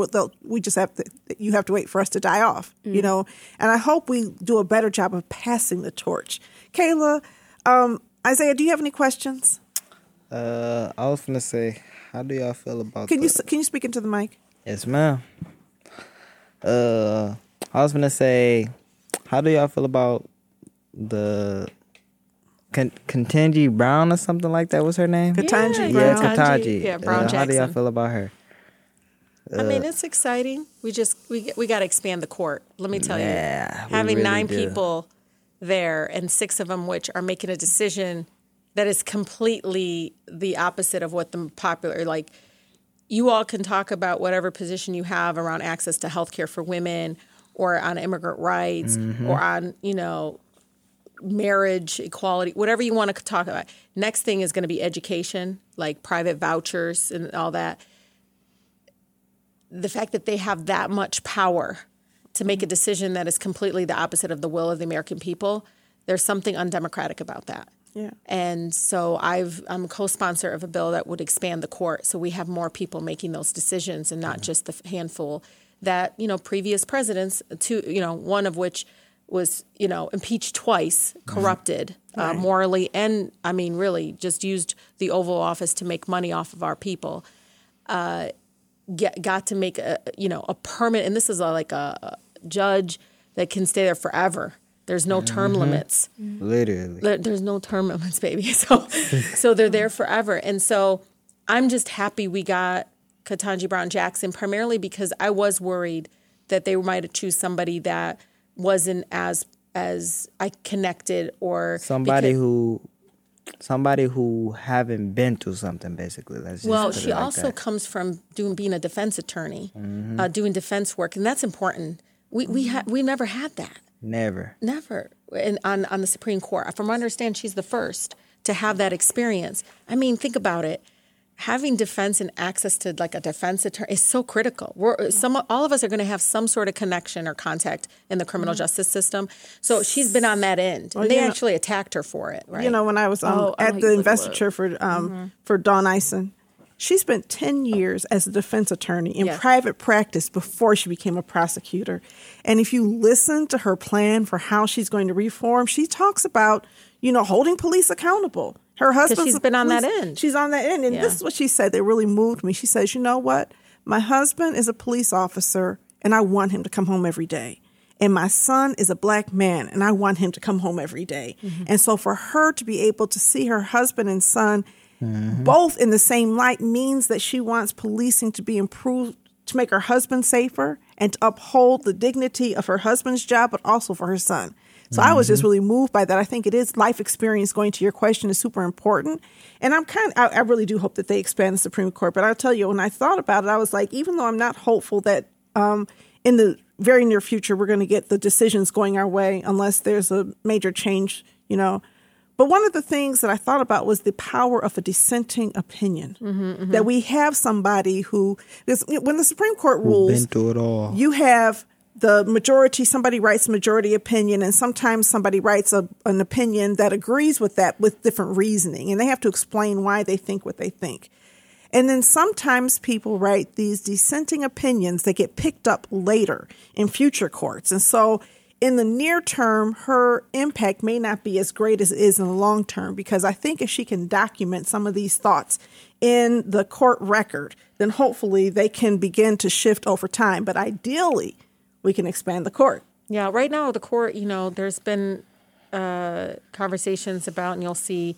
we just have to. You have to wait for us to die off, you know. And I hope we do a better job of passing the torch. Kayla, um, Isaiah, do you have any questions? Uh, I was gonna say, how do y'all feel about? Can you the- s- can you speak into the mic? Yes, ma'am. Uh, I was gonna say, how do y'all feel about the Con- Kentanji Brown or something like that? Was her name? Ketanji yeah, Brown. Ketanji. Yeah, Brown Uh, how do y'all feel about her? I mean, it's exciting. We just we we got to expand the court. Let me tell Yeah, you, having really nine do. people there and six of them which are making a decision that is completely the opposite of what the popular like. You all can talk about whatever position you have around access to health care for women, or on immigrant rights, Mm-hmm. or on you know marriage equality, whatever you want to talk about. Next thing is going to be education, like private vouchers and all that the fact that they have that much power to make a decision that is completely the opposite of the will of the American people, there's something undemocratic about that. Yeah. And so I've I'm a co-sponsor of a bill that would expand the court. So we have more people making those decisions and not just the handful that, you know, previous presidents, two, you know, one of which was, you know, impeached twice, corrupted uh, morally and I mean really just used the Oval Office to make money off of our people get, got to make a you know a permit and this is a, like a, a judge that can stay there forever there's no term limits Literally. There's no term limits baby so so they're there forever and so i'm just happy we got ketanji brown jackson primarily because i was worried that they might choose somebody that wasn't as as i connected or Somebody because- who, somebody who haven't been through something. Basically, let's just Well, she like also that. comes from doing being a defense attorney, uh, doing defense work, and that's important. We we ha- we never had that, never. never, in, on on the Supreme Court. From what I understand, she's the first to have that experience. I mean, think about it. Having defense and access to like a defense attorney is so critical. We're some all of us are going to have some sort of connection or contact in the criminal justice system. So she's been on that end, and they you know- actually attacked her for it. Right? You know, when I was um, Oh, at you the investiture for um, for Dawn Ison, she spent ten years as a defense attorney in Yes. private practice before she became a prosecutor. And if you listen to her plan for how she's going to reform, she talks about you know holding police accountable. Her husband's she's been on that end. She's on that end, and Yeah. this is what she said that really moved me. She says, "You know what? My husband is a police officer, and I want him to come home every day." And my son is a black man, and I want him to come home every day. Mm-hmm. And so, for her to be able to see her husband and son both in the same light means that she wants policing to be improved to make her husband safer and to uphold the dignity of her husband's job, but also for her son. So I was just really moved by that. I think it is life experience. Going to your question is super important, and I'm kind. Of, I, I really do hope that they expand the Supreme Court. But I'll tell you, when I thought about it, I was like, even though I'm not hopeful that um, in the very near future we're going to get the decisions going our way, unless there's a major change, you know, But one of the things that I thought about was the power of a dissenting opinion. Mm-hmm, mm-hmm. That we have somebody who, because when the Supreme Court rules, been through it all. you have the majority somebody writes majority opinion and sometimes somebody writes a, an opinion that agrees with that with different reasoning and they have to explain why they think what they think and then sometimes people write these dissenting opinions that get picked up later in future courts and so in the near term her impact may not be as great as it is in the long term because i think if she can document some of these thoughts in the court record then hopefully they can begin to shift over time but ideally we can expand the court. Yeah, right now the court, you know, there's been uh, conversations about, and you'll see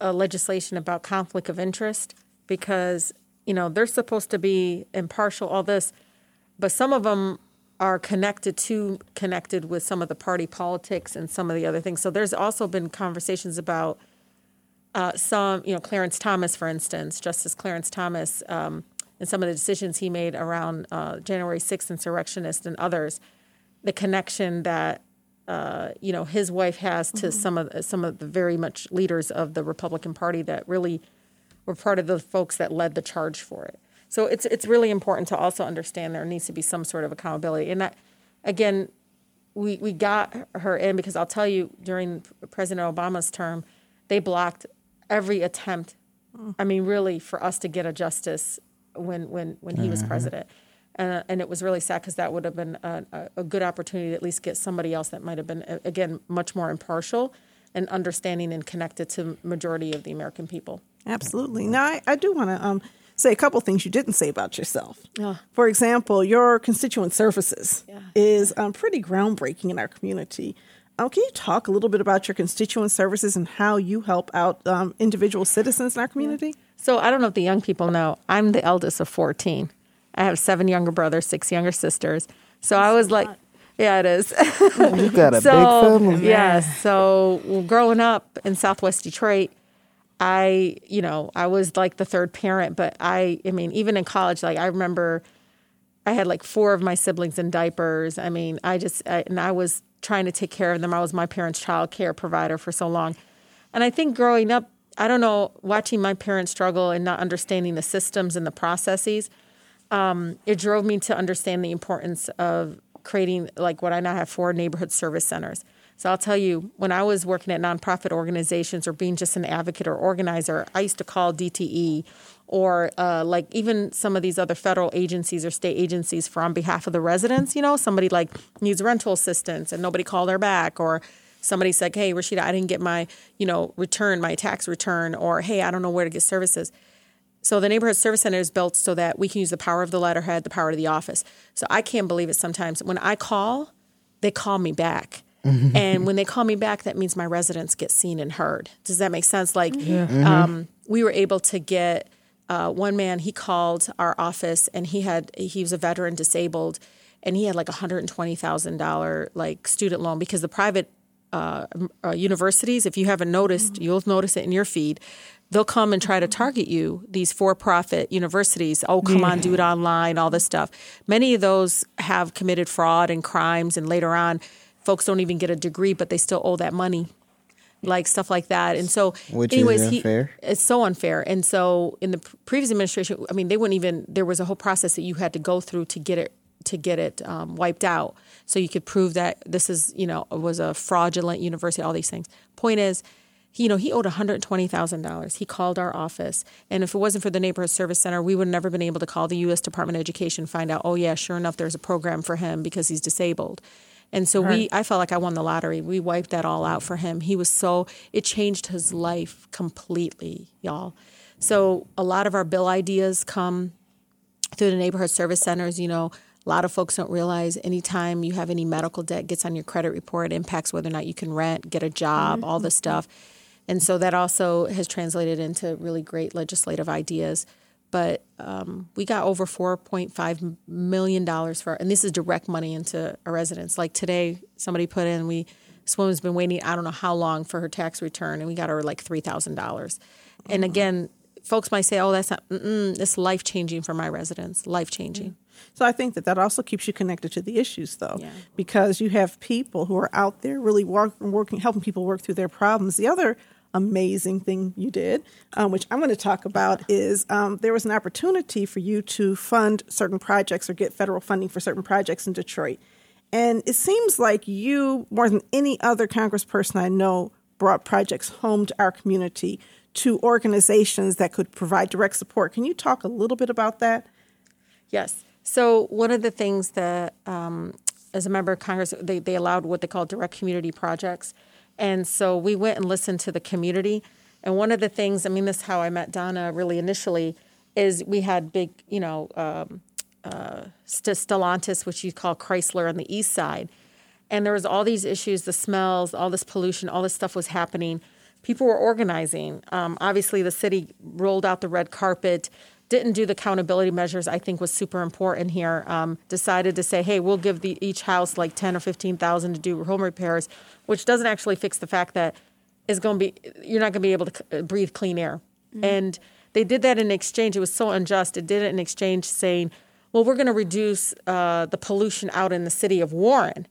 uh, legislation about conflict of interest because you know they're supposed to be impartial, all this, but some of them are connected to connected with some of the party politics and some of the other things. So there's also been conversations about uh, some, you know, Clarence Thomas, for instance, Justice Clarence Thomas, um, and some of the decisions he made around uh, January 6th insurrectionists and others, the connection that uh, you know his wife has to some of some of the very much leaders of the Republican Party that really were part of the folks that led the charge for it. So it's it's really important to also understand there needs to be some sort of accountability. And that again, we we got her in because I'll tell you during President Obama's term, they blocked every attempt. I mean, really, for us to get a justice when when when he was president. Uh, and it was really sad because that would have been a, a, a good opportunity to at least get somebody else that might have been again much more impartial and understanding and connected to majority of the American people. Absolutely. Now, I, I do want to um, say a couple things you didn't say about yourself. Yeah. For example, your constituent services is um, pretty groundbreaking in our community. Um, can you talk a little bit about your constituent services and how you help out um, individual citizens in our community? So I don't know if the young people know. I'm the eldest of 14. I have seven younger brothers, six younger sisters. So I was like, yeah, it is. You got a so, big family. Yeah. So growing up in Southwest Detroit, I, you know, I was like the third parent, but I, I mean, even in college, like I remember I had like four of my siblings in diapers. I mean, I just, I, and I was trying to take care of them. I was my parents' child care provider for so long. And I think growing up, I don't know, watching my parents struggle and not understanding the systems and the processes, um, it drove me to understand the importance of creating like what I now have four neighborhood service centers. So I'll tell you, when I was working at nonprofit organizations or being just an advocate or organizer, I used to call DTE or uh, like even some of these other federal agencies or state agencies for on behalf of the residents. You know, somebody like needs rental assistance and nobody called her back, or somebody said, "Hey, Rashida, I didn't get my you know return, my tax return," or "Hey, I don't know where to get services." So the neighborhood service center is built so that we can use the power of the letterhead, the power of the office. So I can't believe it sometimes when I call, they call me back. And when they call me back, that means my residents get seen and heard. Does that make sense? Like, um, we were able to get uh, one man. He called our office, and he had he was a veteran, disabled, and he had like a hundred and twenty thousand dollar like student loan because the private uh, uh, universities, if you haven't noticed, you'll notice it in your feed. They'll come and try to target you. These for-profit universities. Oh, come on, do it online. All this stuff. Many of those have committed fraud and crimes, and later on, folks don't even get a degree, but they still owe that money, like stuff like that. And so, Which is anyways, he- it's so unfair. And so, in the previous administration, I mean, they wouldn't even. There was a whole process that you had to go through to get it to get it um, wiped out, so you could prove that this is, you know, was a fraudulent university. All these things. Point is, he, you know, he owed one hundred twenty thousand dollars. He called our office, and if it wasn't for the neighborhood service center, we would never have never been able to call the U.S. Department of Education, find out, oh yeah, sure enough, there's a program for him because he's disabled. And so we, I felt like I won the lottery. We wiped that all out for him. He was so, it changed his life completely, y'all. So a lot of our bill ideas come through the neighborhood service centers. You know, a lot of folks don't realize anytime you have any medical debt gets on your credit report, impacts whether or not you can rent, get a job, all mm-hmm. this stuff. And so that also has translated into really great legislative ideas. But um, we got over $4.5 million for, and this is direct money into our residents. Like today, somebody put in, we, this woman's been waiting, I don't know how long for her tax return, and we got her like $3,000. And again, folks might say, "Oh, that's not. Mm-mm, it's life changing for my residents. Life changing." So I think that that also keeps you connected to the issues, though, Yeah. because you have people who are out there really work, working, helping people work through their problems. The other amazing thing you did, um, which I'm going to talk about, is um, there was an opportunity for you to fund certain projects or get federal funding for certain projects in Detroit. And it seems like you, more than any other congressperson I know, brought projects home to our community to organizations that could provide direct support. Can you talk a little bit about that? Yes. So one of the things that, um, as a member of Congress, they, they allowed what they call direct community projects. And so we went and listened to the community. And one of the things, I mean, this is how I met Donna really initially, is we had big, you know, um, uh, St- Stellantis, which you call Chrysler on the east side. And there was all these issues, the smells, all this pollution, all this stuff was happening. People were organizing. Um, obviously, the city rolled out the red carpet, didn't do the accountability measures. I think was super important here. Um, decided to say, hey, we'll give the, each house like ten or fifteen thousand to do home repairs, which doesn't actually fix the fact that is going to be you're not going to be able to c- breathe clean air. And they did that in exchange. It was so unjust. It did it in exchange saying, well, we're going to reduce uh, the pollution out in the city of Warren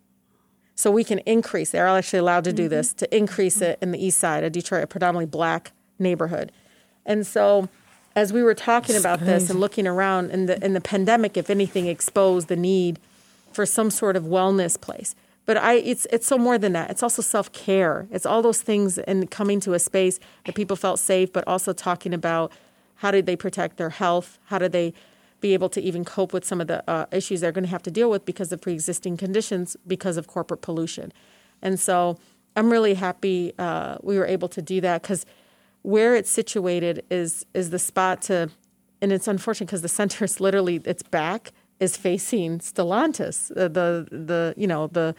so we can increase. They're actually allowed to do this to increase it in the east side of Detroit, a predominantly black neighborhood. And so, as we were talking about this and looking around, and the in the pandemic, if anything, exposed the need for some sort of wellness place. But I, it's it's so more than that. It's also self care. It's all those things and coming to a space that people felt safe, but also talking about how did they protect their health? How did they be able to even cope with some of the uh, issues they're going to have to deal with because of pre-existing conditions because of corporate pollution. And so I'm really happy uh, we were able to do that because where it's situated is is the spot to, and it's unfortunate because the center is literally its back is facing Stellantis. Uh, the the you know the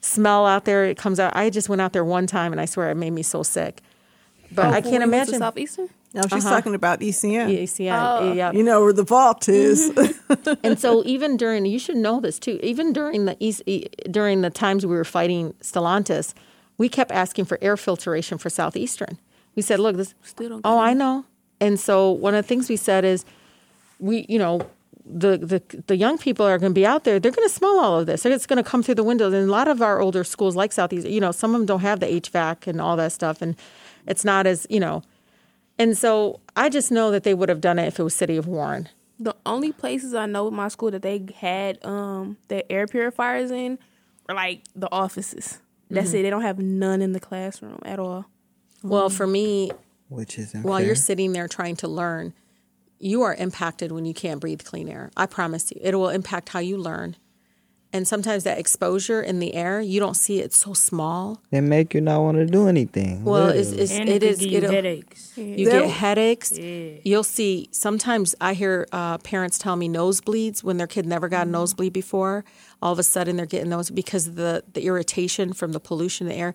smell out there it comes out. I just went out there one time and I swear it made me so sick. But I can't imagine. Southeastern. No, she's talking about E ECN. ECN, yeah. You know where the vault is. and so even during you should know this too even during the east e- during the times we were fighting stellantis we kept asking for air filtration for southeastern we said look this Still don't oh i know and so one of the things we said is we you know the the, the young people are going to be out there they're going to smell all of this it's going to come through the windows and a lot of our older schools like southeast you know some of them don't have the hvac and all that stuff and it's not as you know and so i just know that they would have done it if it was city of warren The only places I know with my school that they had um their air purifiers in were like the offices. That's Mm-hmm. it. They don't have none in the classroom at all. Well for me which is while unfair. you're sitting there trying to learn, you are impacted when you can't breathe clean air. I promise you, it will impact how you learn. And sometimes that exposure in the air, you don't see it so small. They make you not want to do anything. Well, it's, literally. it's And it it is could give you headaches. You get headaches. Yeah. You'll see. Sometimes I hear uh, parents tell me nosebleeds when their kid never got a nosebleed before. All of a sudden, they're getting those because of the the irritation from the pollution in the air.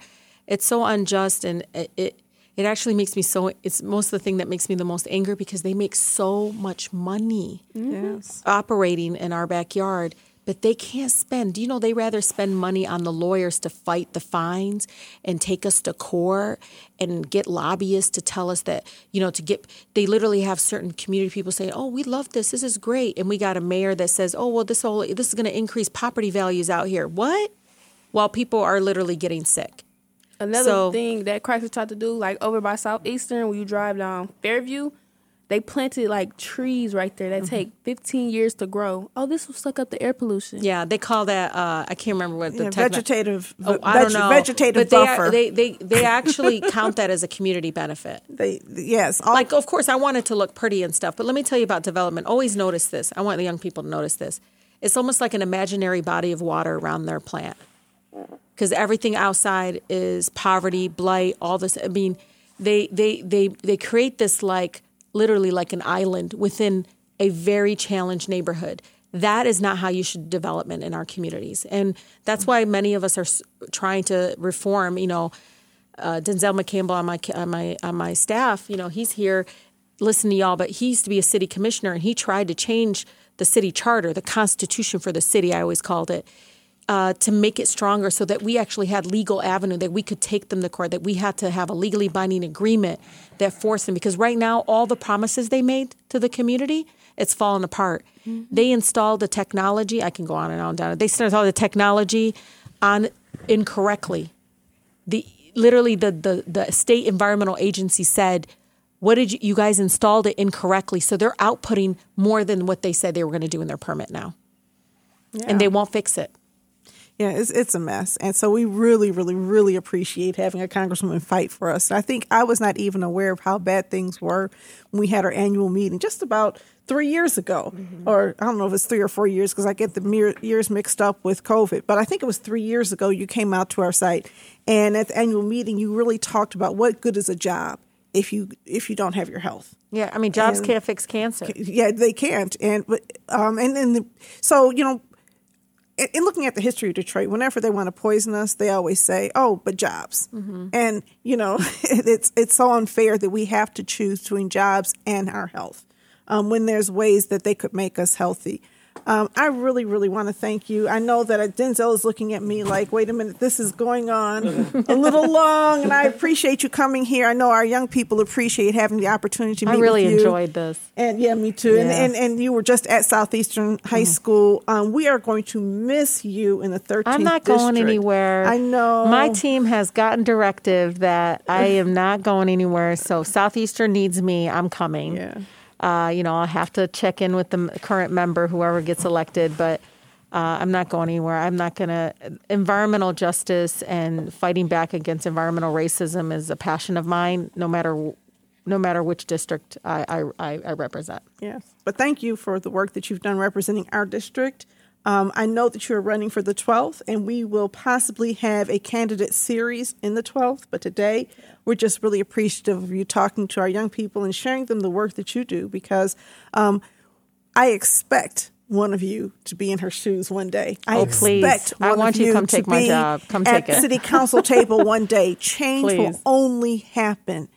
It's so unjust, and it, it it actually makes me so. It's most of the thing that makes me the most angry because they make so much money yes. operating in our backyard, but they can't spend. You know they rather spend money on the lawyers to fight the fines and take us to court and get lobbyists to tell us that, you know, to get, they literally have certain community people say, oh, we love this. This is great. And we got a mayor that says, oh, well, this whole, this is going to increase property values out here. What? While people are literally getting sick. Another So- thing that Chrysler tried to do, like over by Southeastern, when you drive down Fairview, they planted like trees right there Mm-hmm. that take 15 years to grow. Oh, this will suck up the air pollution. Yeah, they call that, uh, I can't remember what the Yeah, techni- vegetative, Oh, I don't know. vegetative but they, buffer. They, they, they actually count that as a community benefit. They, yes, all, like of course i want it to look pretty and stuff but let me tell you about development always notice this i want the young people to notice this it's almost like an imaginary body of water around their plant because everything outside is poverty blight all this i mean they they they they create this like literally like an island within a very challenged neighborhood. That is not how you should development in our communities. And that's why many of us are trying to reform you know uh, Denzel McCampbell on my on my on my staff, you know, he's here. Listening to y'all, but he used to be a city commissioner and he tried to change the city charter, the constitution for the city, I always called it, uh, to make it stronger so that we actually had legal avenue that we could take them to court, that we had to have a legally binding agreement that forced them. Because right now, all the promises they made to the community, it's fallen apart. They installed the technology. I can go on and on down. They installed the technology on incorrectly. The literally the the the state environmental agency said, "What did you, you guys installed it incorrectly?" So they're outputting more than what they said they were going to do in their permit now, and they won't fix it. Yeah, it's it's a mess, and so we really, really, really appreciate having a congresswoman fight for us. And I think I was not even aware of how bad things were when we had our annual meeting just about three years ago, or I don't know if it's three or four years because I get the years mixed up with COVID. But I think it was three years ago you came out to our site, and at the annual meeting you really talked about what good is a job if you if you don't have your health Yeah, I mean, jobs And- can't fix cancer. yeah, they can't. And but, um, and then the, so you know, in, in looking at the history of Detroit, whenever they want to poison us, they always say, "Oh, but jobs." And you know, it's it's so unfair that we have to choose between jobs and our health um, when there's ways that they could make us healthy. Um, I really, really want to thank you. I know that Denzel is looking at me like, wait a minute, this is going on a little long, and I appreciate you coming here. I know our young people appreciate having the opportunity to meet you. I really enjoyed this. And yeah, me too. And, Yeah. and and you were just at Southeastern High School. Um, we are going to miss you in the 13th I'm not going anywhere. I know. My team has gotten directive that I am not going anywhere. So Southeastern needs me. I'm coming. Yeah. Uh, you know, I'll have to check in with the current member, whoever gets elected, but uh, I'm not going anywhere. I'm not going to. Environmental justice and fighting back against environmental racism is a passion of mine, no matter no matter which district I, I, I, I represent. Yes. But thank you for the work that you've done representing our district. Um, I know that you're running for the 12th, and we will possibly have a candidate series in the 12th. But today, we're just really appreciative of you talking to our young people and sharing them the work that you do because um, I expect one of you to be in her shoes one day. I Oh, please. expect I want of you to come to take my job. Come at take it. city council table one day. Change will only happen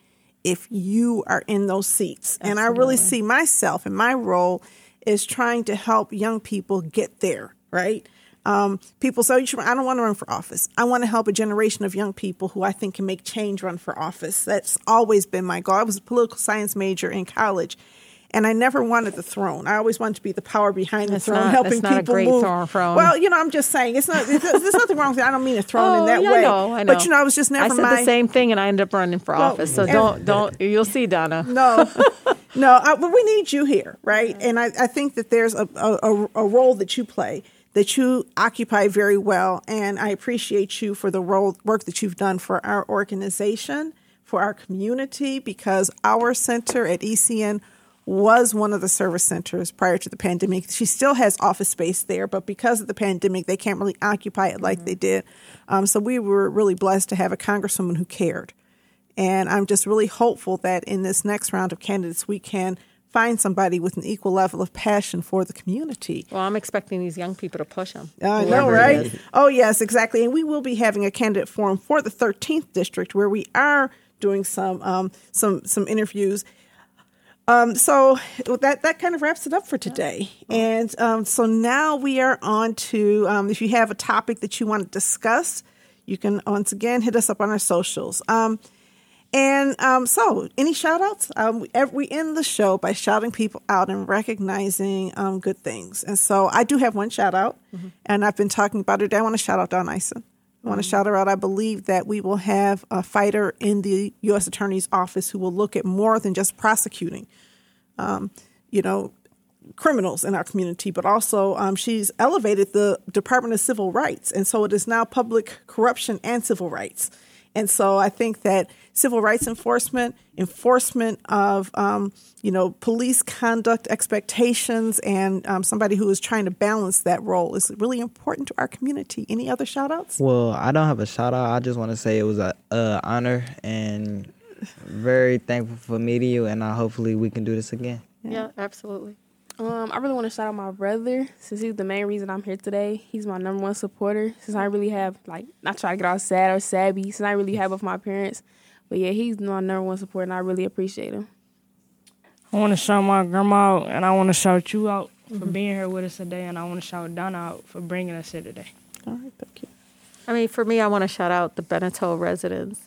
if you are in those seats. And I really see myself and my role is trying to help young people get there, right? Um, people say, "You I don't want to run for office. I want to help a generation of young people who I think can make change run for office. That's always been my goal. I was a political science major in college. And I never wanted the throne. I always wanted to be the power behind That's the throne, not- helping that's not a people great move. throne-. Well, you know, I'm just saying it's not. There's, there's nothing wrong with it. I don't mean a throne in Oh, that yeah, way. I know, I know. But you know, I was just never I said my the same thing, and I ended up running for Well, office. So and- don't don't. You'll see, Donna. no, no, I, but we need you here, right? And I, I think that there's a, a, a role that you play that you occupy very well, and I appreciate you for the role work that you've done for our organization, for our community, because our center at ECN was one of the service centers prior to the pandemic. She still has office space there, but because of the pandemic, they can't really occupy it like they did. Um, so we were really blessed to have a congresswoman who cared. And I'm just really hopeful that in this next round of candidates, we can find somebody with an equal level of passion for the community. Well, I'm expecting these young people to push them. I know, right? Oh, yes, exactly. And we will be having a candidate forum for the 13th district where we are doing some um, some some interviews. Um, so that that kind of wraps it up for today. And um, so now we are on to um, if you have a topic that you want to discuss, you can once again hit us up on our socials. And um, so, any shout outs? Um, we, we end the show by shouting people out and recognizing um, good things. And so, I do have one shout out, and I've been talking about it today. I want to shout out Dawn Ison. I want to shout her out. I believe that we will have a fighter in the U.S. Attorney's Office who will look at more than just prosecuting, um, you know, criminals in our community, but also um, she's elevated the Department of Civil Rights. And so it is now public corruption and civil rights. And so I think that civil rights enforcement, enforcement of, um, you know, police conduct expectations, and um, somebody who is trying to balance that role is really important to our community. Any other shout outs? Well, I don't have a shout out. I just want to say it was a uh, honor and very thankful for meeting you, and uh, hopefully we can do this again. Yeah, absolutely. Um, I really want to shout out my brother since he's the main reason I'm here today. He's my number one supporter since I really have like not try to get all sad or sabby since I really have with my parents. But yeah, he's my number one supporter and I really appreciate him. I want to shout my grandma out, and I want to shout you out for being here with us today, and I want to shout Donna out for bringing us here today. All right. Thank you. I mean, for me, I want to shout out the Beniteau residents.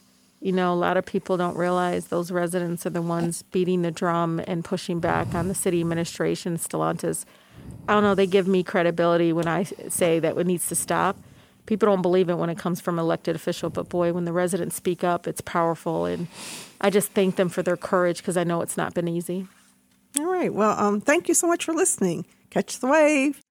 You know, a lot of people don't realize those residents are the ones beating the drum and pushing back on the city administration, Stellantis. I don't know, they give me credibility when I say that it needs to stop. People don't believe it when it comes from elected official, but boy, when the residents speak up, it's powerful. And I just thank them for their courage because I know it's not been easy. All right. Well, um, thank you so much for listening. Catch the wave.